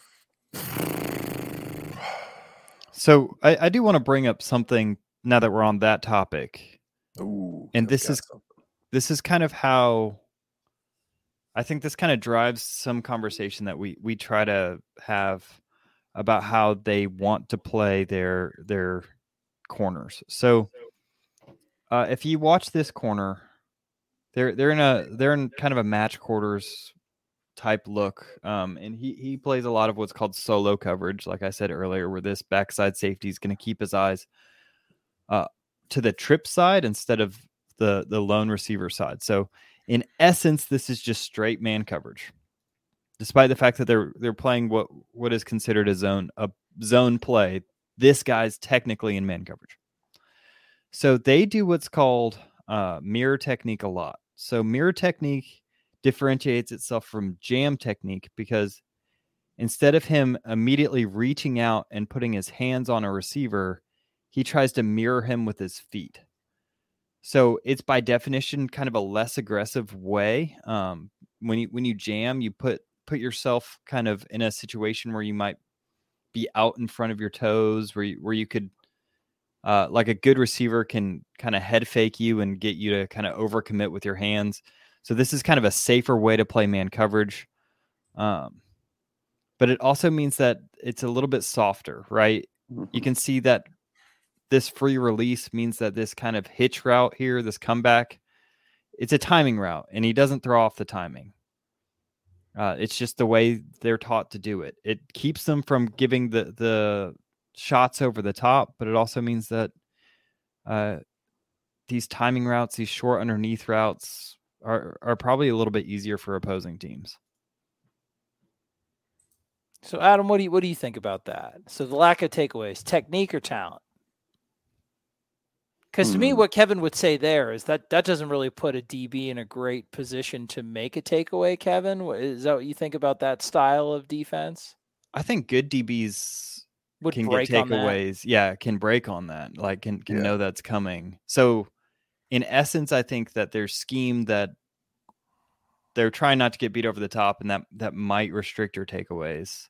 So I, I do want to bring up something now that we're on that topic. Ooh, and this is something. this is kind of how I think this kind of drives some conversation that we we try to have about how they want to play their their corners. So uh, if you watch this corner, they're they're in a they're in kind of a match quarters type look. Um, and he he plays a lot of what's called solo coverage, like I said earlier, where this backside safety is going to keep his eyes uh, to the trip side instead of the the lone receiver side. So in essence, this is just straight man coverage, despite the fact that they're they're playing what what is considered a zone a zone play. This guy's technically in man coverage. So they do what's called uh, mirror technique a lot. So mirror technique differentiates itself from jam technique because instead of him immediately reaching out and putting his hands on a receiver, he tries to mirror him with his feet. So it's by definition kind of a less aggressive way. Um, when you when you jam, you put put yourself kind of in a situation where you might be out in front of your toes, where you, where you could, uh, like a good receiver can kind of head fake you and get you to kind of overcommit with your hands. So this is kind of a safer way to play man coverage. Um, but it also means that it's a little bit softer, right? You mm-hmm. can see that this free release means that this kind of hitch route here, this comeback, it's a timing route, and he doesn't throw off the timing. Uh, it's just the way they're taught to do it. It keeps them from giving the the shots over the top, but it also means that uh, these timing routes, these short underneath routes, are are probably a little bit easier for opposing teams. So Adam, what do you what do you think about that? So the lack of takeaways, technique or talent? Because to me, hmm. what Kevin would say there is that that doesn't really put a DB in a great position to make a takeaway. Kevin, is that what you think about that style of defense? I think good DBs would can get takeaways. Yeah, can break on that. Like can can yeah. know that's coming. So in essence, I think that their scheme that they're trying not to get beat over the top, and that that might restrict your takeaways.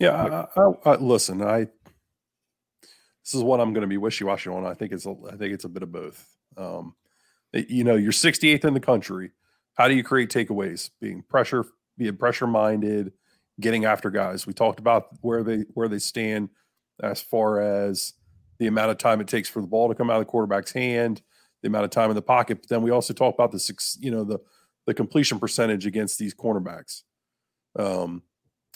Yeah, I, I, I, listen. I this is what I'm going to be wishy washy on. I think it's a, I think it's a bit of both. Um, you know, you're 68th in the country. How do you create takeaways? Being pressure, being pressure minded, getting after guys. We talked about where they where they stand as far as the amount of time it takes for the ball to come out of the quarterback's hand, the amount of time in the pocket. But then we also talk about the six, you know, the the completion percentage against these cornerbacks. Um,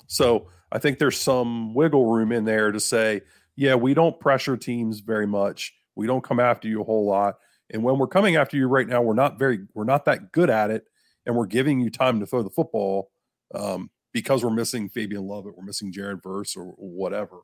so I think there's some wiggle room in there to say, yeah, we don't pressure teams very much. We don't come after you a whole lot. And when we're coming after you right now, we're not very, we're not that good at it. And we're giving you time to throw the football um, because we're missing Fabian Lovett, we're missing Jared Verse or, whatever.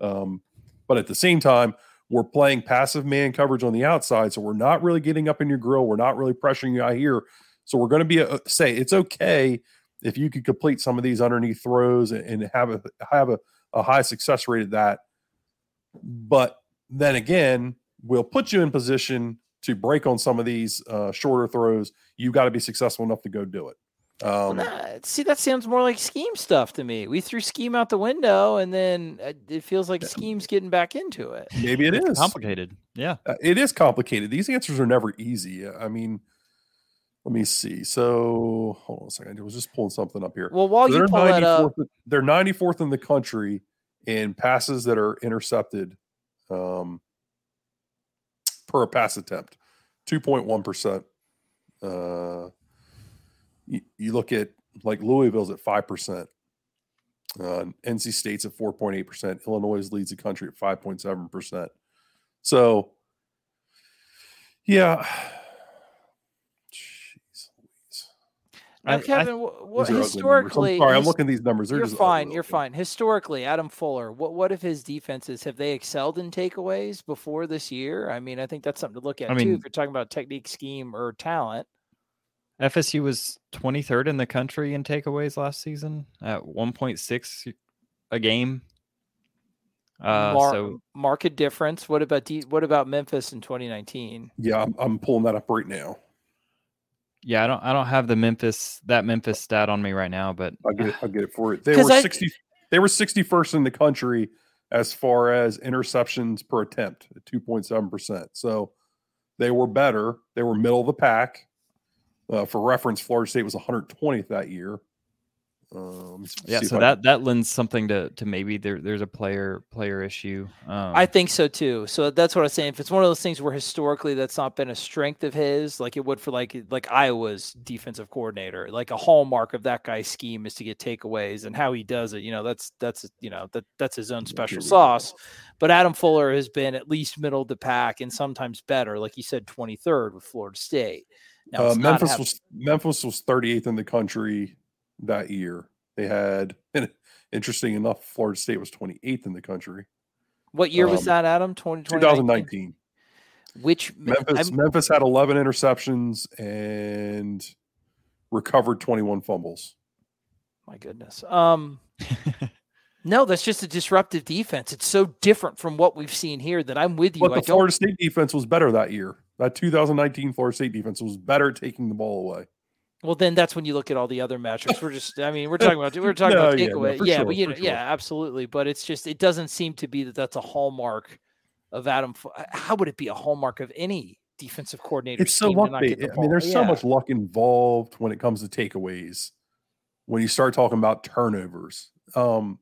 Um, but at the same time, we're playing passive man coverage on the outside. So we're not really getting up in your grill. We're not really pressuring you out here. So we're going to be a, say it's okay if you could complete some of these underneath throws and, and have a have a, a high success rate at that. But then again, we'll put you in position to break on some of these uh, shorter throws. You've got to be successful enough to go do it. Um, well, see, that sounds more like scheme stuff to me. We threw scheme out the window, and then uh, it feels like scheme's getting back into it. Maybe it is complicated. Yeah, uh, it is complicated. These answers are never easy. I mean, let me see. So hold on a second. I was just pulling something up here. Well, while so you pull that up, they're 94th in the country in passes that are intercepted um, per pass attempt, 2.1 percent. Uh, you, you, look at like Louisville's at five percent. Uh, NC State's at 4.8 percent. Illinois leads the country at 5.7 percent. So, yeah Now, Kevin, I, what, historically, I'm sorry, I'm looking at these numbers. They're you're fine. You're fine. Historically, Adam Fuller, what what if his defenses have they excelled in takeaways before this year? I mean, I think that's something to look at I too. Mean, if you're talking about technique, scheme, or talent. FSU was 23rd in the country in takeaways last season at 1.6 a game. Uh, Mar- so market difference. What about D- what about Memphis in 2019? Yeah, I'm, I'm pulling that up right now. Yeah, I don't I don't have the Memphis that Memphis stat on me right now, but I'll get it, I'll get it for you. They were I, 60 they were 61st in the country as far as interceptions per attempt at 2.7%. So they were better. They were middle of the pack. Uh, for reference, Florida State was 120th that year. Um, yeah, so that that lends something to to maybe there there's a player player issue. Um, I think so too. So that's what I'm saying. If it's one of those things where historically that's not been a strength of his, like it would for like like Iowa's defensive coordinator, like a hallmark of that guy's scheme is to get takeaways and how he does it. You know, that's that's you know that that's his own special sauce. But Adam Fuller has been at least middle of the pack and sometimes better, like you said, 23rd with Florida State. Now, uh, Memphis was Memphis was 38th in the country that year. They had, and interesting enough, Florida State was 28th in the country. What year um, was that, Adam? 2019. Which Memphis, Memphis had 11 interceptions and recovered 21 fumbles. My goodness. Um, no, that's just a disruptive defense. It's so different from what we've seen here that I'm with you. But the Florida State defense was better that year. That 2019 Florida State defense was better at taking the ball away. Well, then that's when you look at all the other metrics. We're just, I mean, we're talking about, we're talking no, about takeaway. Yeah, no, yeah sure, but you know, sure. yeah, absolutely. But it's just, it doesn't seem to be that that's a hallmark of Adam. How would it be a hallmark of any defensive coordinator? It's so luck. I mean, there's yeah. so much luck involved when it comes to takeaways. When you start talking about turnovers, um,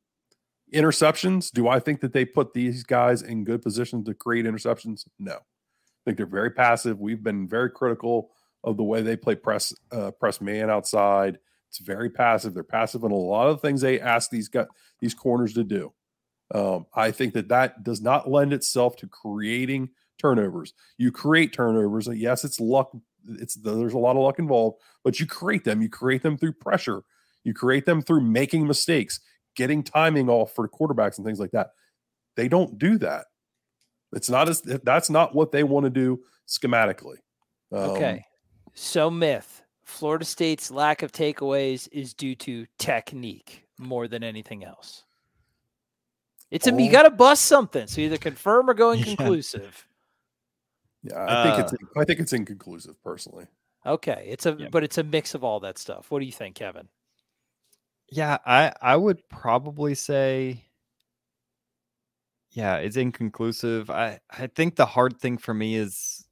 interceptions, do I think that they put these guys in good positions to create interceptions? No. I think they're very passive. We've been very critical of the way they play press uh, press man outside. It's very passive. They're passive in a lot of things they ask these guys, these corners to do. Um, I think that that does not lend itself to creating turnovers. You create turnovers. Yes, it's luck. It's there's a lot of luck involved, but you create them. You create them through pressure. You create them through making mistakes. getting timing off for quarterbacks and things like that. They don't do that. It's not as that's not what they want to do schematically. Um, okay. So myth. Florida State's lack of takeaways is due to technique more than anything else. It's a oh. you got to bust something. So either confirm or go inconclusive. Yeah, I think uh, it's I think it's inconclusive personally. Okay, it's a yeah. but it's a mix of all that stuff. What do you think, Kevin? Yeah, I I would probably say yeah, it's inconclusive. I I think the hard thing for me is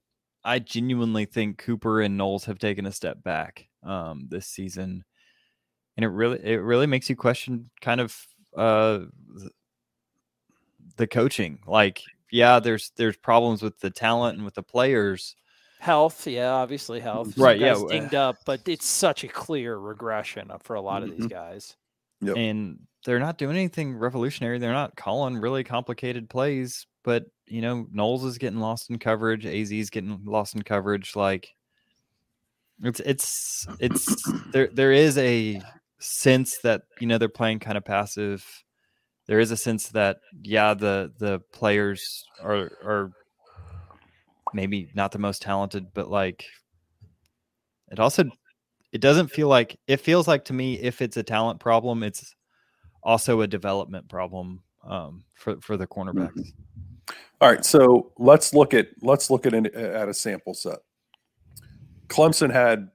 I genuinely think Cooper and Knowles have taken a step back um this season. And it really it really makes you question kind of uh the coaching. Like yeah, there's there's problems with the talent and with the players, health. Yeah, obviously health. Right. Yeah. Dinged up, but it's such a clear regression for a lot of mm-hmm. these guys. Yep. And they're not doing anything revolutionary. They're not calling really complicated plays, but you know, Knowles is getting lost in coverage. Az is getting lost in coverage. Like it's it's it's there there is a sense that you know they're playing kind of passive. There is a sense that yeah, the the players are are maybe not the most talented, but like it also it doesn't feel like it feels like to me if it's a talent problem, it's also a development problem um, for for the cornerbacks. Mm-hmm. All right, so let's look at let's look at an, at a sample set. Clemson had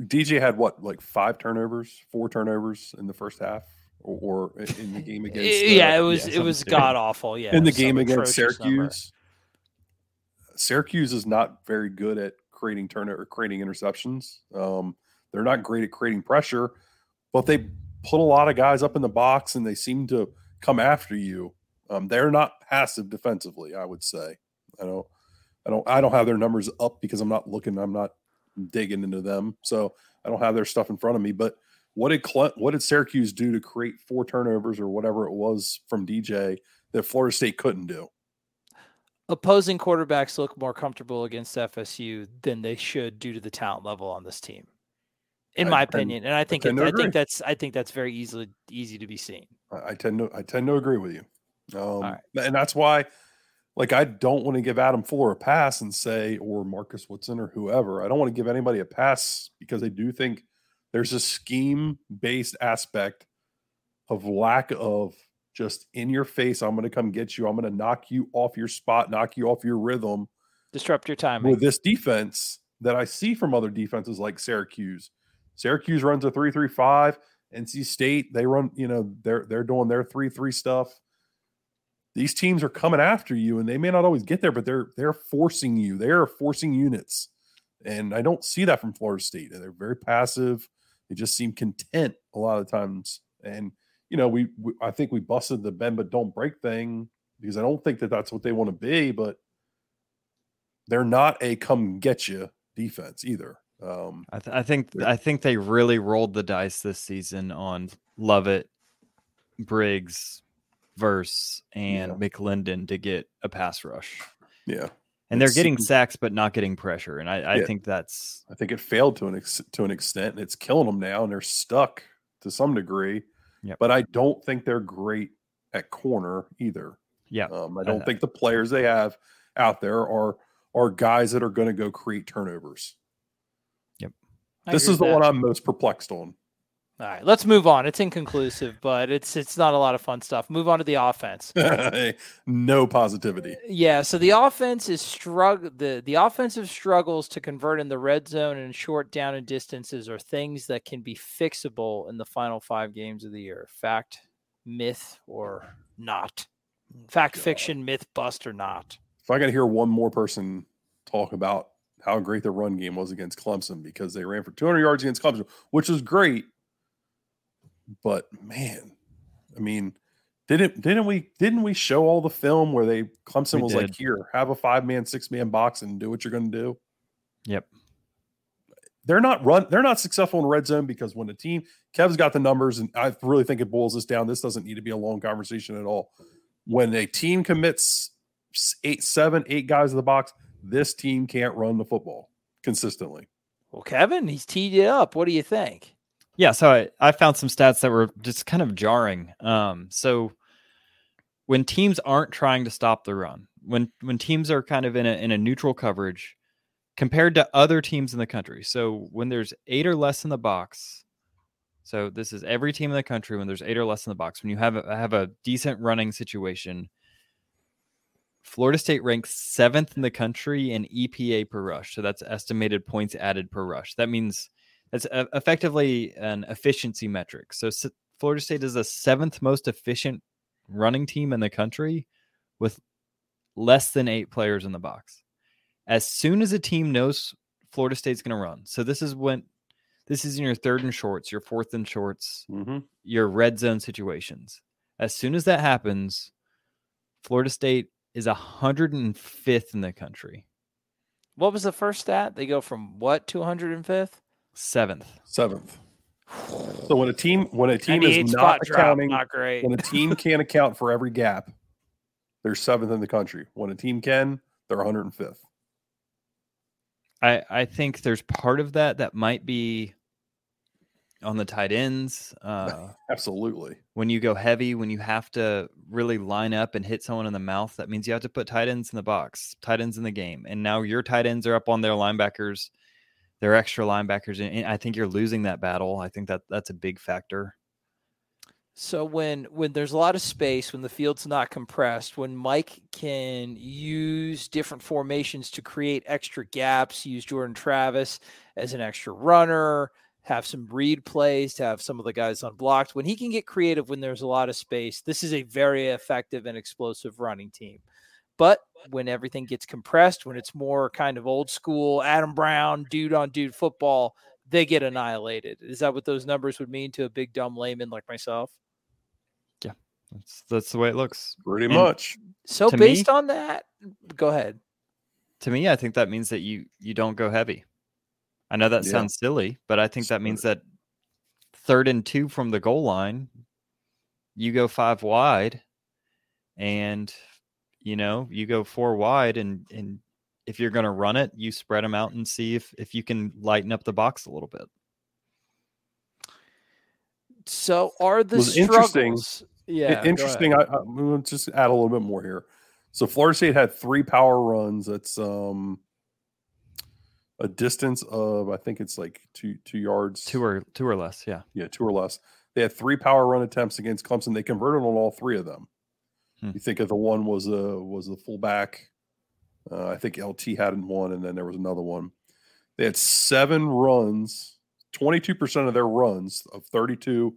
DJ had what like five turnovers, four turnovers in the first half, or, or in the game against. Uh, yeah, it was yeah, it was god awful. Yeah, in the game against Syracuse, Syracuse is not very good at creating turn or creating interceptions. Um, they're not great at creating pressure, but they put a lot of guys up in the box and they seem to come after you. Um, they're not passive defensively, I would say. I don't, I don't, I don't have their numbers up because I'm not looking. I'm not digging into them, so I don't have their stuff in front of me. But what did what did Syracuse do to create four turnovers or whatever it was from DJ that Florida State couldn't do? opposing quarterbacks look more comfortable against FSU than they should due to the talent level on this team, in I my opinion. And I think I, it, I think that's I think that's very easily easy to be seen. I tend to I tend to agree with you, um, right. and that's why, like, I don't want to give Adam Fuller a pass and say or Marcus Woodson or whoever. I don't want to give anybody a pass because I do think there's a scheme based aspect of lack of just in your face. I'm going to come get you. I'm going to knock you off your spot, knock you off your rhythm, disrupt your time with this defense that I see from other defenses like Syracuse. Syracuse runs a three-three-five. NC State they run. You know they're they're doing their three-three stuff. These teams are coming after you, and they may not always get there, but they're they're forcing you. They are forcing units, and I don't see that from Florida State. They're very passive. They just seem content a lot of times, and you know, we, we, I think we busted the bend but don't break thing because I don't think that that's what they want to be, but they're not a come get you defense either. Um, I, th- I think I think they really rolled the dice this season on Lovett, Briggs, Verse, and yeah. McClendon to get a pass rush. Yeah, and they're getting sacks but not getting pressure, and I, I yeah. think that's I think it failed to an ex- to an extent, and it's killing them now, and they're stuck to some degree. Yep. But I don't think they're great at corner either. Yeah. Um, I don't think the players they have out there are are guys that are going to go create turnovers. Yep. this is the that. one I'm most perplexed on. All right, let's move on. It's inconclusive, but it's it's not a lot of fun stuff. Move on to the offense. no positivity. Uh, yeah, so the offense is struggle the the offensive struggles to convert in the red zone and short down and distances are things that can be fixable in the final 5 games of the year. Fact, myth or not. Fact, God. fiction, myth, bust or not. If I got to hear one more person talk about how great the run game was against Clemson because they ran for 200 yards against Clemson, which was great but man, I mean, didn't didn't we didn't we show all the film where they Clemson we was did. like, here, have a five man, six man box and do what you're going to do. Yep. They're not run. They're not successful in red zone because when the team Kev's got the numbers, and I really think it boils this down. This doesn't need to be a long conversation at all. When a team commits eight, seven, eight guys in the box, this team can't run the football consistently. Well, Kevin, he's teed it up. What do you think? Yeah, so I, I found some stats that were just kind of jarring. Um, so when teams aren't trying to stop the run, when when teams are kind of in a in a neutral coverage compared to other teams in the country. So when there's eight or less in the box, so this is every team in the country when there's eight or less in the box. When you have a, have a decent running situation, Florida State ranks seventh in the country in EPA per rush. So that's estimated points added per rush. That means it's effectively an efficiency metric. So Florida State is the seventh most efficient running team in the country with less than eight players in the box. As soon as a team knows Florida State's going to run, so this is when this is in your third and shorts, your fourth and shorts, Mm-hmm. your red zone situations. As soon as that happens, Florida State is 105th in the country. What was the first stat? They go from what to 105th? Seventh. Seventh. So when a team when a team is spot not drop, accounting not great. when a team can't account for every gap, they're seventh in the country. When a team can, they're 105th. I I think there's part of that that might be on the tight ends. Uh, Absolutely. when you go heavy, when you have to really line up and hit someone in the mouth, that means you have to put tight ends in the box, tight ends in the game. And now your tight ends are up on their linebackers, their extra linebackers. And I think you're losing that battle. I think that that's a big factor. So when when there's a lot of space, when the field's not compressed, when Mike can use different formations to create extra gaps, use Jordan Travis as an extra runner, have some read plays to have some of the guys unblocked. When he can get creative when there's a lot of space, this is a very effective and explosive running team. But when everything gets compressed, when it's more kind of old school Adam Brown, dude on dude football, they get annihilated. Is that what those numbers would mean to a big dumb layman like myself? Yeah, that's that's the way it looks. Pretty And- much. So based me- on that, go ahead. To me, I think that means that you you don't go heavy. I know that Yeah. sounds silly, but I think that means that third and two from the goal line, you go five wide, and you know you go four wide, and and if you're going to run it, you spread them out and see if if you can lighten up the box a little bit. So are the Was interesting. struggles? Yeah, go interesting. I, I, we'll just add a little bit more here. So Florida State had three power runs. That's um a distance of I think it's like two two yards. Two or two or less, yeah. yeah, two or less. They had three power run attempts against Clemson. They converted on all three of them. Hmm. You think of the one was a was the fullback. Uh, I think LT hadn't one, and then there was another one. They had seven runs, twenty two percent of their runs of 32,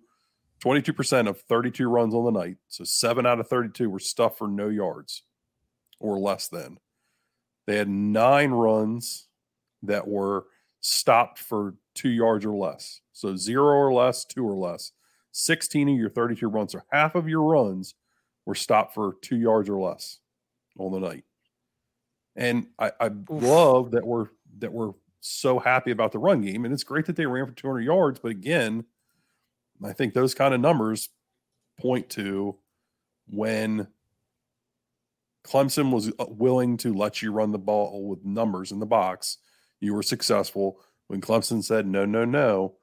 22 percent of thirty two runs on the night. So seven out of thirty two were stuffed for no yards or less than. They had nine runs that were stopped for two yards or less. So zero or less, two or less. 16 of your 32 runs, or half of your runs were stopped for two yards or less on the night. And I, I love that we're that we're so happy about the run game. And it's great that they ran for 200 yards. But again, I think those kind of numbers point to when Clemson was uh, willing to let you run the ball with numbers in the box, you were successful. When Clemson said no, no, no,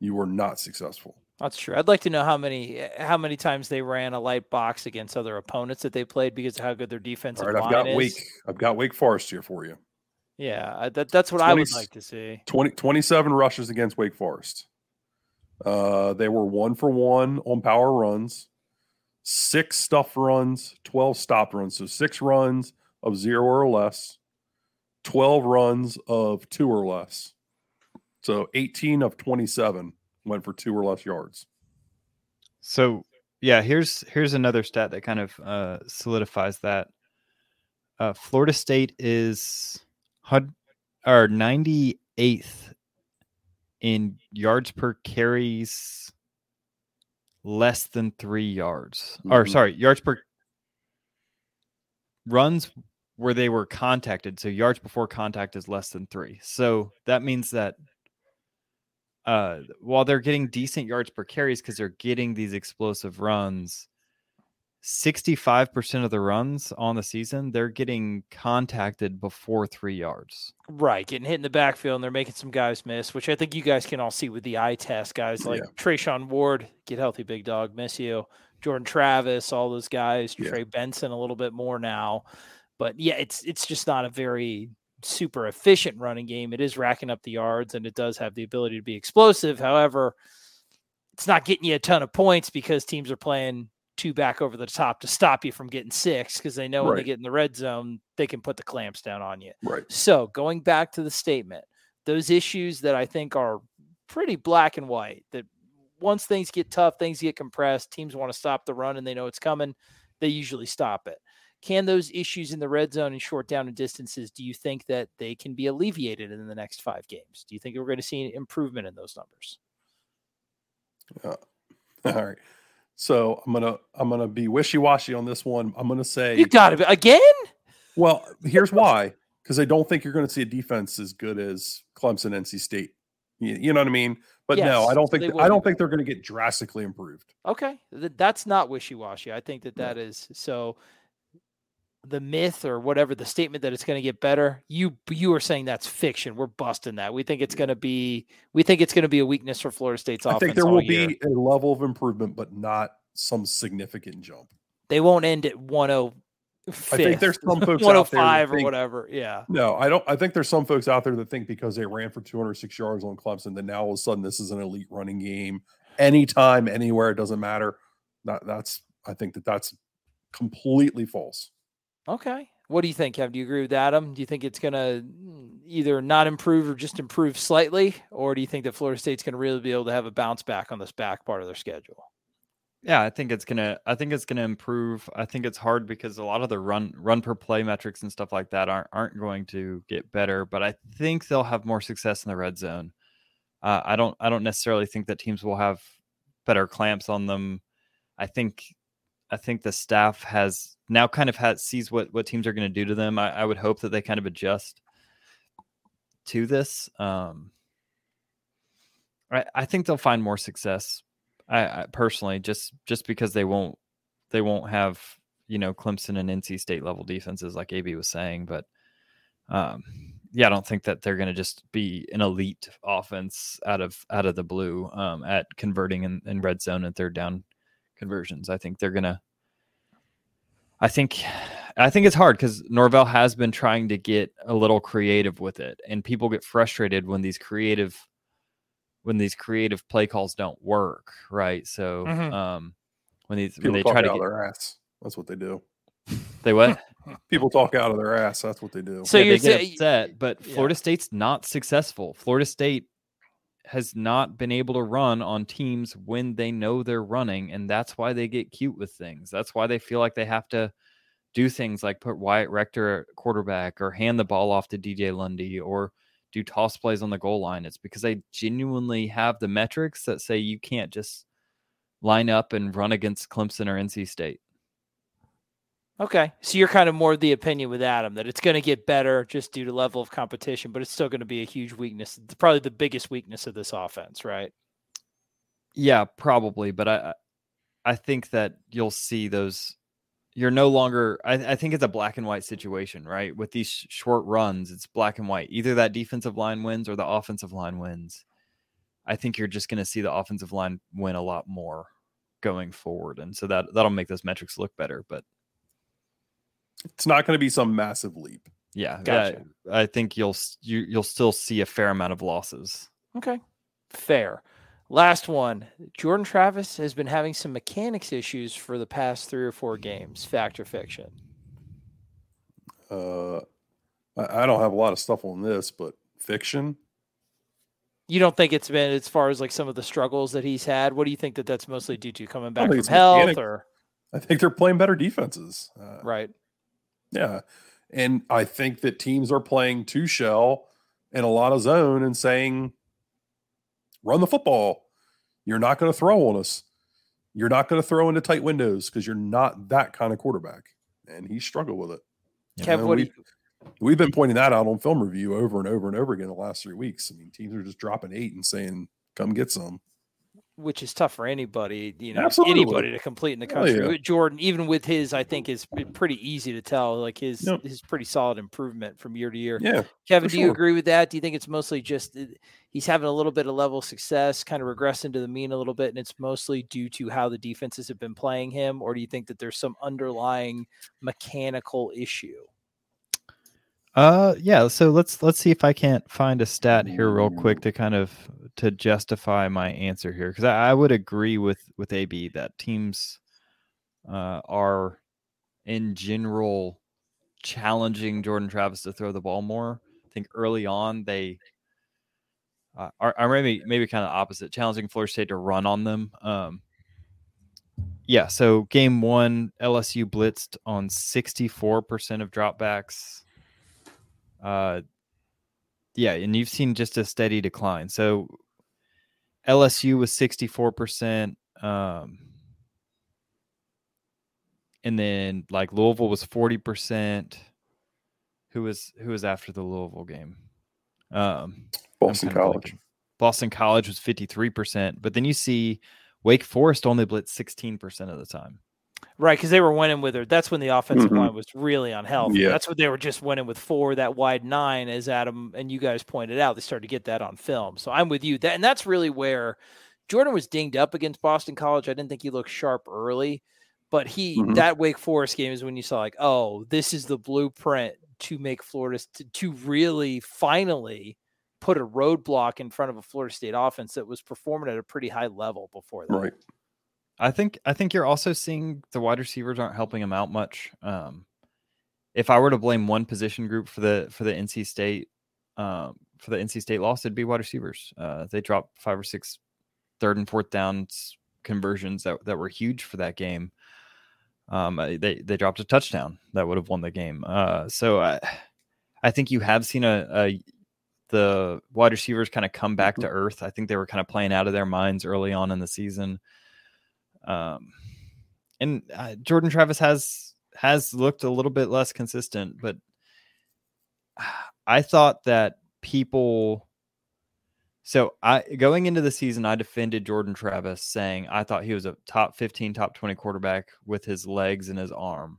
you were not successful. That's true. I'd like to know how many how many times they ran a light box against other opponents that they played because of how good their defensive All right, I've got is. Wake. I've got Wake Forest here for you. Yeah, that, that's what I would like to see. 20, 27 rushes against Wake Forest. Uh, they were one for one on power runs, six stuff runs, 12 stop runs. So six runs of zero or less, 12 runs of two or less. So 18 of 27 went for two or less yards. So yeah, here's here's another stat that kind of uh, solidifies that. Uh, Florida State is hun- or 98th in yards per carries less than three yards. Or Mhm. sorry, yards per runs where they were contacted. So yards before contact is less than three. So that means that uh, while they're getting decent yards per carries because they're getting these explosive runs, 65% of the runs on the season, they're getting contacted before three yards. Right, getting hit in the backfield, and they're making some guys miss, which I think you guys can all see with the eye test. Guys like yeah. Treshaun Ward, get healthy, big dog, miss you. Jordan Travis, all those guys. Yeah. Trey Benson, a little bit more now, but yeah, it's it's just not a very super efficient running game. It is racking up the yards, and it does have the ability to be explosive. However, it's not getting you a ton of points because teams are playing two back over the top to stop you from getting six because they know when they get in the red zone, they can put the clamps down on you. Right. So going back to the statement, those issues that I think are pretty black and white that once things get tough, things get compressed, teams want to stop the run and they know it's coming, they usually stop it. Can those issues in the red zone and short down and distances, do you think that they can be alleviated in the next five games? Do you think we're going to see an improvement in those numbers? Uh, all right. So I'm gonna I'm gonna be wishy washy on this one. I'm gonna say you got it again. Well, here's why: because I don't think you're going to see a defense as good as Clemson, NC State. You, you know what I mean? But yes, no, I don't think I don't think they're going to get drastically improved. Okay, that's not wishy washy. I think that that is so the myth or whatever the statement that it's going to get better you you are saying that's fiction we're busting that we think it's going to be we think it's going to be a weakness for florida state's offense i think there will year. be a level of improvement but not some significant jump they won't end at 105 I think there's some folks 105 think, or whatever. Yeah. No, I don't. I think there's some folks out there that think because they ran for 206 yards on Clemson that now all of a sudden this is an elite running game. Anytime, anywhere, it doesn't matter. That, that's. I think that that's completely false. Okay. What do you think, Kevin? Do you agree with Adam? Do you think it's going to either not improve or just improve slightly? Or do you think that Florida State's going to really be able to have a bounce back on this back part of their schedule? Yeah, I think it's gonna. I think it's gonna improve. I think it's hard because a lot of the run run per play metrics and stuff like that aren't aren't going to get better. But I think they'll have more success in the red zone. Uh, I don't. I don't necessarily think that teams will have better clamps on them. I think I think the staff has now kind of has sees what what teams are going to do to them. I, I, would hope that they kind of adjust to this. Um, I, I think they'll find more success. I, I personally just just because they won't they won't have you know Clemson and NC State level defenses like AB was saying, but um, yeah, I don't think that they're going to just be an elite offense out of out of the blue um, at converting in, in red zone and third down conversions. I think they're gonna. I think, I think it's hard because Norvell has been trying to get a little creative with it, and people get frustrated when these creative, when these creative play calls don't work, right? So, mm-hmm. um, when these people when they try to get their ass, that's what they do. They what? People talk out of their ass. That's what they do. So yeah, you're they get upset, but Florida yeah. State's not successful. Florida State has not been able to run on teams when they know they're running, and that's why they get cute with things. That's why they feel like they have to do things like put Wyatt Rector at quarterback or hand the ball off to DJ Lundy or do toss plays on the goal line. It's because they genuinely have the metrics that say you can't just line up and run against Clemson or NC State. Okay. So you're kind of more of the opinion with Adam that it's going to get better just due to level of competition, but it's still going to be a huge weakness. It's probably the biggest weakness of this offense, right? Yeah, probably. But I I think that you'll see those you're no longer I, I think it's a black and white situation, right? With these short runs, it's black and white. Either that defensive line wins or the offensive line wins. I think you're just going to see the offensive line win a lot more going forward. And so that that'll make those metrics look better, but it's not going to be some massive leap. Yeah, gotcha. I, I think you'll you, you'll still see a fair amount of losses. Okay, fair. Last one. Jordan Travis has been having some mechanics issues for the past three or four games. Fact or fiction? Uh, I don't have a lot of stuff on this, but fiction. You don't think it's been as far as like some of the struggles that he's had? What do you think that that's mostly due to? Coming back from health, mechanic. or I think they're playing better defenses. Uh, right. Yeah. And I think that teams are playing two shell and a lot of zone and saying, run the football. You're not going to throw on us. You're not going to throw into tight windows because you're not that kind of quarterback. And he struggled with it. Kev, what we, you... We've been pointing that out on film review over and over and over again the last three weeks. I mean, teams are just dropping eight and saying, come get some. Which is tough for anybody, you know, Absolutely. anybody to complete in the oh, Hell country. yeah. Jordan, even with his, I think is pretty easy to tell. Like his Yep. his pretty solid improvement from year to year. Yeah, Kevin, do you agree with that? Do you think it's mostly just he's having a little bit of level success, kind of regressing to the mean a little bit, and it's mostly due to how the defenses have been playing him, or do you think that there's some underlying mechanical issue? Uh, yeah. So let's let's see if I can't find a stat here real quick to kind of to justify my answer here because I, I would agree with with AB that teams uh, are in general challenging Jordan Travis to throw the ball more. I think early on they uh, are, are maybe maybe kind of opposite, challenging Florida State to run on them. Um, yeah. So game one, LSU blitzed on sixty four percent of dropbacks. Uh, yeah, and you've seen just a steady decline. So LSU was 64%. Um, and then like Louisville was 40%. Who was who was after the Louisville game? Um, Boston College. blanking. Boston College was 53%, but then you see Wake Forest only blitz 16% of the time. Right, because they were winning with her. That's when the offensive Mhm. line was really unhealthy. Yeah. That's what they were just winning with four, that wide nine, as Adam and you guys pointed out. They started to get that on film. So I'm with you. That and that's really where Jordan was dinged up against Boston College. I didn't think he looked sharp early, but he Mhm. that Wake Forest game is when you saw like, oh, this is the blueprint to make Florida to, to really finally put a roadblock in front of a Florida State offense that was performing at a pretty high level before that. Right. I think I think you're also seeing the wide receivers aren't helping him out much. Um, if I were to blame one position group for the for the NC State um, for the NC State loss, it'd be wide receivers. Uh, they dropped five or six third and fourth downs conversions that, that were huge for that game. Um, they they dropped a touchdown that would have won the game. Uh, so I I think you have seen a, a the wide receivers kind of come back to earth. I think they were kind of playing out of their minds early on in the season. Um, and uh, Jordan Travis has has looked a little bit less consistent, but I thought that people. So I going into the season, I defended Jordan Travis, saying I thought he was a top fifteen, top twenty quarterback with his legs and his arm.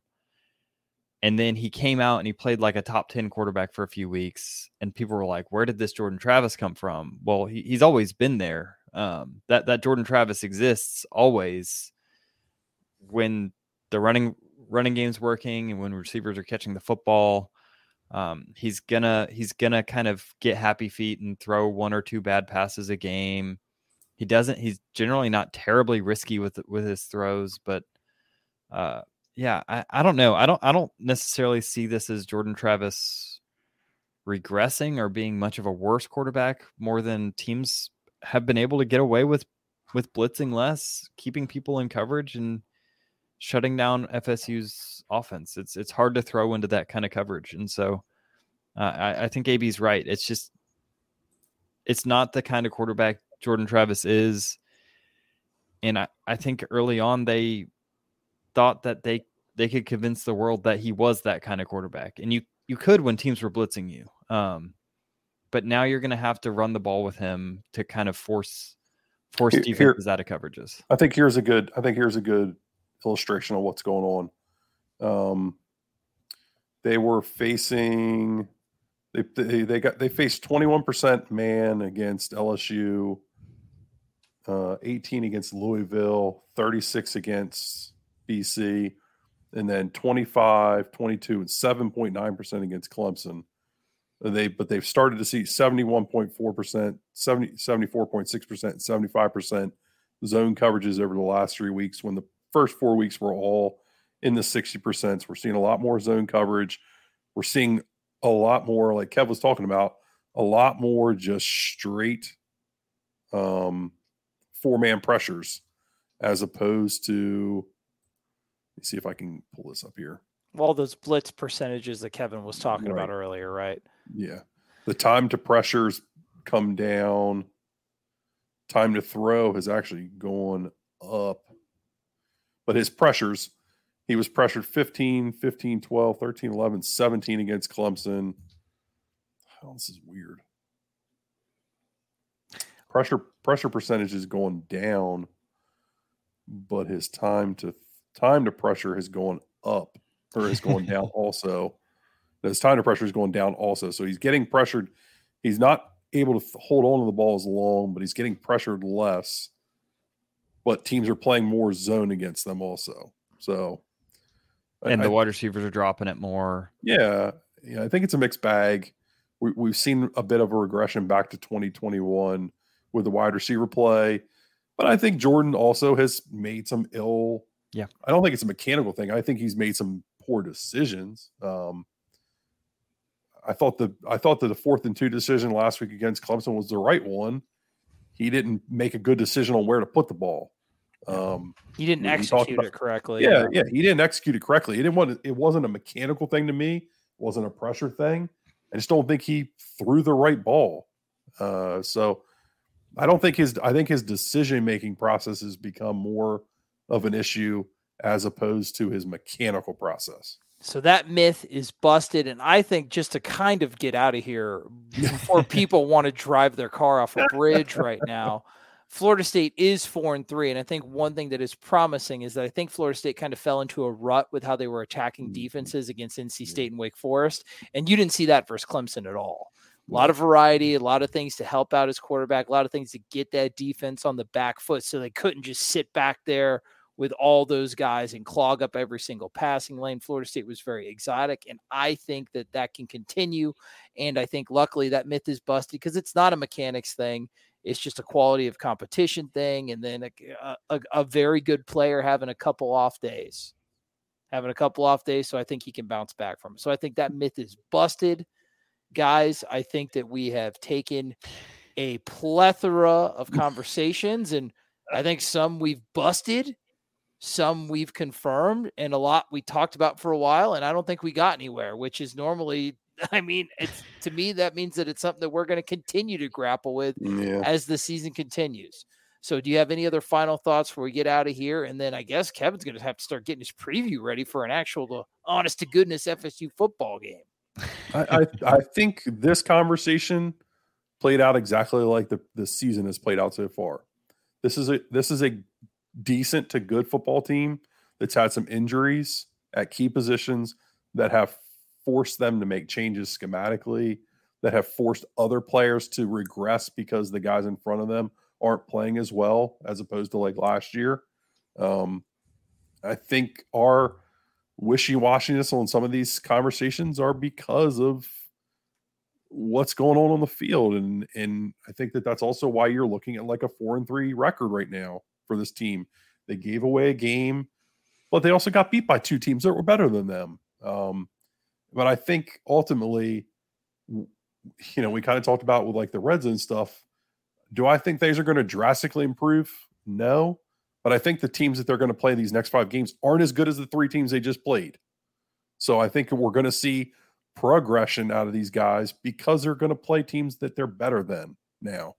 And then he came out and he played like a top 10 quarterback for a few weeks. And people were like, where did this Jordan Travis come from? Well, he, he's always been there. Um, that, that Jordan Travis exists always when the running running game's working and when receivers are catching the football. Um, he's gonna he's gonna kind of get happy feet and throw one or two bad passes a game. He doesn't. He's generally not terribly risky with with his throws, but uh, yeah, I, I don't know. I don't I don't necessarily see this as Jordan Travis regressing or being much of a worse quarterback more than teams have been able to get away with with blitzing less, keeping people in coverage and shutting down FSU's offense. It's it's hard to throw into that kind of coverage. And so uh, I, I think AB's right. It's just it's not the kind of quarterback Jordan Travis is. And I, I think early on they thought that they they could convince the world that he was that kind of quarterback. And you you could when teams were blitzing you. Um, but now you're going to have to run the ball with him to kind of force force Here- here- defenses out of coverages. I think here's a good. I think here's a good illustration of what's going on. Um, they were facing. They they, they got they faced 21 percent man against LSU. Uh, 18 against Louisville, 36 against BC, and then 25, 22, and 7.9% against Clemson. They but they've started to see 71.4%, 70, 74.6%, and 75% zone coverages over the last three weeks when the first four weeks were all in the 60%. We're seeing a lot more zone coverage. We're seeing a lot more, like Kev was talking about, a lot more just straight um, four man pressures as opposed to, let me see if I can pull this up here. All those blitz percentages that Kevin was talking Right. about earlier, right? Yeah. The time to pressures come down. Time to throw has actually gone up. But his pressures, he was pressured 15, 15, 12, 13, 11, 17 against Clemson. Oh, this is weird. pressure pressure percentage is going down, but his time to time to pressure has gone up or is going down also. His time to pressure is going down also. So he's getting pressured. He's not able to hold on to the ball as long, but he's getting pressured less. But teams are playing more zone against them also. So and I, the wide receivers are dropping it more. Yeah, yeah. I think it's a mixed bag. We, we've seen a bit of a regression back to 2021 with the wide receiver play, but I think Jordan also has made some ill. Yeah, I don't think it's a mechanical thing. I think he's made some poor decisions. Um, I thought the I thought that the fourth and two decision last week against Clemson was the right one. He didn't make a good decision on where to put the ball. Um, he didn't execute about, it correctly. Yeah, yeah, he didn't execute it correctly. He didn't want it wasn't a mechanical thing to me. It wasn't a pressure thing. I just don't think he threw the right ball. Uh, so I don't think his I think his decision making process has become more of an issue as opposed to his mechanical process. So that myth is busted. And I think just to kind of get out of here before people want to drive their car off a bridge right now, Florida State is four and three. And I think one thing that is promising is that I think Florida State kind of fell into a rut with how they were attacking mm-hmm. defenses against NC State and Wake Forest. And you didn't see that versus Clemson at all. A lot of variety, a lot of things to help out his quarterback, a lot of things to get that defense on the back foot so they couldn't just sit back there with all those guys and clog up every single passing lane. Florida State was very exotic, and I think that that can continue. And I think luckily that myth is busted because it's not a mechanics thing. It's just a quality of competition thing, and then a, a, a very good player having a couple off days, having a couple off days. So I think he can bounce back from it. So I think that myth is busted, guys. I think that we have taken a plethora of conversations, and I think some we've busted some we've confirmed and a lot we talked about for a while and i don't think we got anywhere which is normally i mean it's to me that means that it's something that we're going to continue to grapple with yeah. as the season continues. So do you have any other final thoughts before we get out of here? And then i guess kevin's going to have to start getting his preview ready for an actual uh, honest to goodness fsu football game. I, I, I think this conversation played out exactly like the, the season has played out so far. This is a this is a decent to good football team that's had some injuries at key positions that have forced them to make changes schematically, that have forced other players to regress because the guys in front of them aren't playing as well as opposed to like last year. Um, I think our wishy washiness on some of these conversations are because of what's going on on the field, and and I think that that's also why you're looking at like a four and three record right now for this team. They gave away a game, but they also got beat by two teams that were better than them. Um, but I think ultimately, you know, we kind of talked about with like the Reds and stuff. Do I think things are going to drastically improve? No. But I think the teams that they're going to play these next five games aren't as good as the three teams they just played. So I think we're going to see progression out of these guys because they're going to play teams that they're better than now.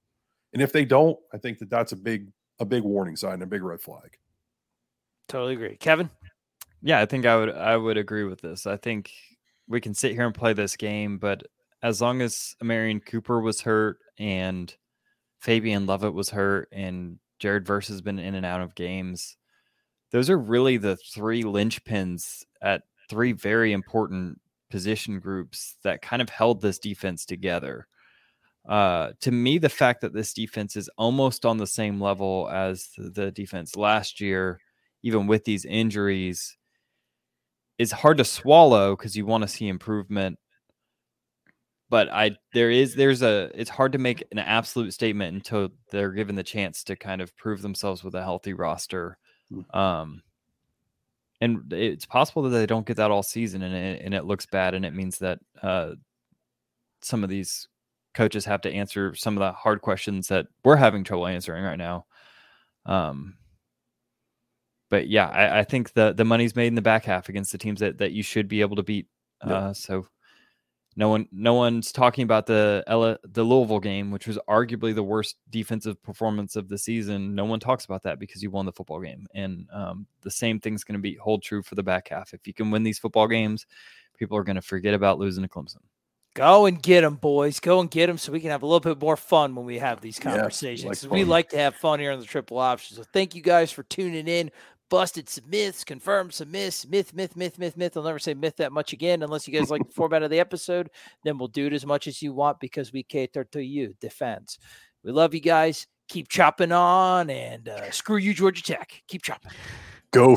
And if they don't, I think that that's a big a big warning sign, a big red flag. Totally agree, Kevin. Yeah, I think I would I would agree with this. I think we can sit here and play this game, but as long as Omarion Cooper was hurt and Fabian Lovett was hurt and Jared Verse has been in and out of games, those are really the three linchpins at three very important position groups that kind of held this defense together. Uh, to me, the fact that this defense is almost on the same level as the defense last year, even with these injuries, is hard to swallow because you want to see improvement. But I there is there's a it's hard to make an absolute statement until they're given the chance to kind of prove themselves with a healthy roster. Hmm. Um, and it's possible that they don't get that all season, and it, and it looks bad, and it means that uh, some of these coaches have to answer some of the hard questions that we're having trouble answering right now. Um, but yeah, I, I, think the the money's made in the back half against the teams that, that you should be able to beat. Uh, so no one no one's talking about the Ella, the Louisville game, which was arguably the worst defensive performance of the season. No one talks about that because you won the football game, and um, the same thing's going to be hold true for the back half. If you can win these football games, people are going to forget about losing to Clemson. Go and get them, boys. Go and get them so we can have a little bit more fun when we have these Yeah, conversations. like we like to have fun here on the triple option. So thank you guys for tuning in. Busted some myths, confirmed some myths, myth, myth, myth, myth, myth. I'll never say myth that much again unless you guys like the format of the episode. Then we'll do it as much as you want because we cater to you, defense. We love you guys. Keep chopping on and uh, screw you, Georgia Tech. Keep chopping. Go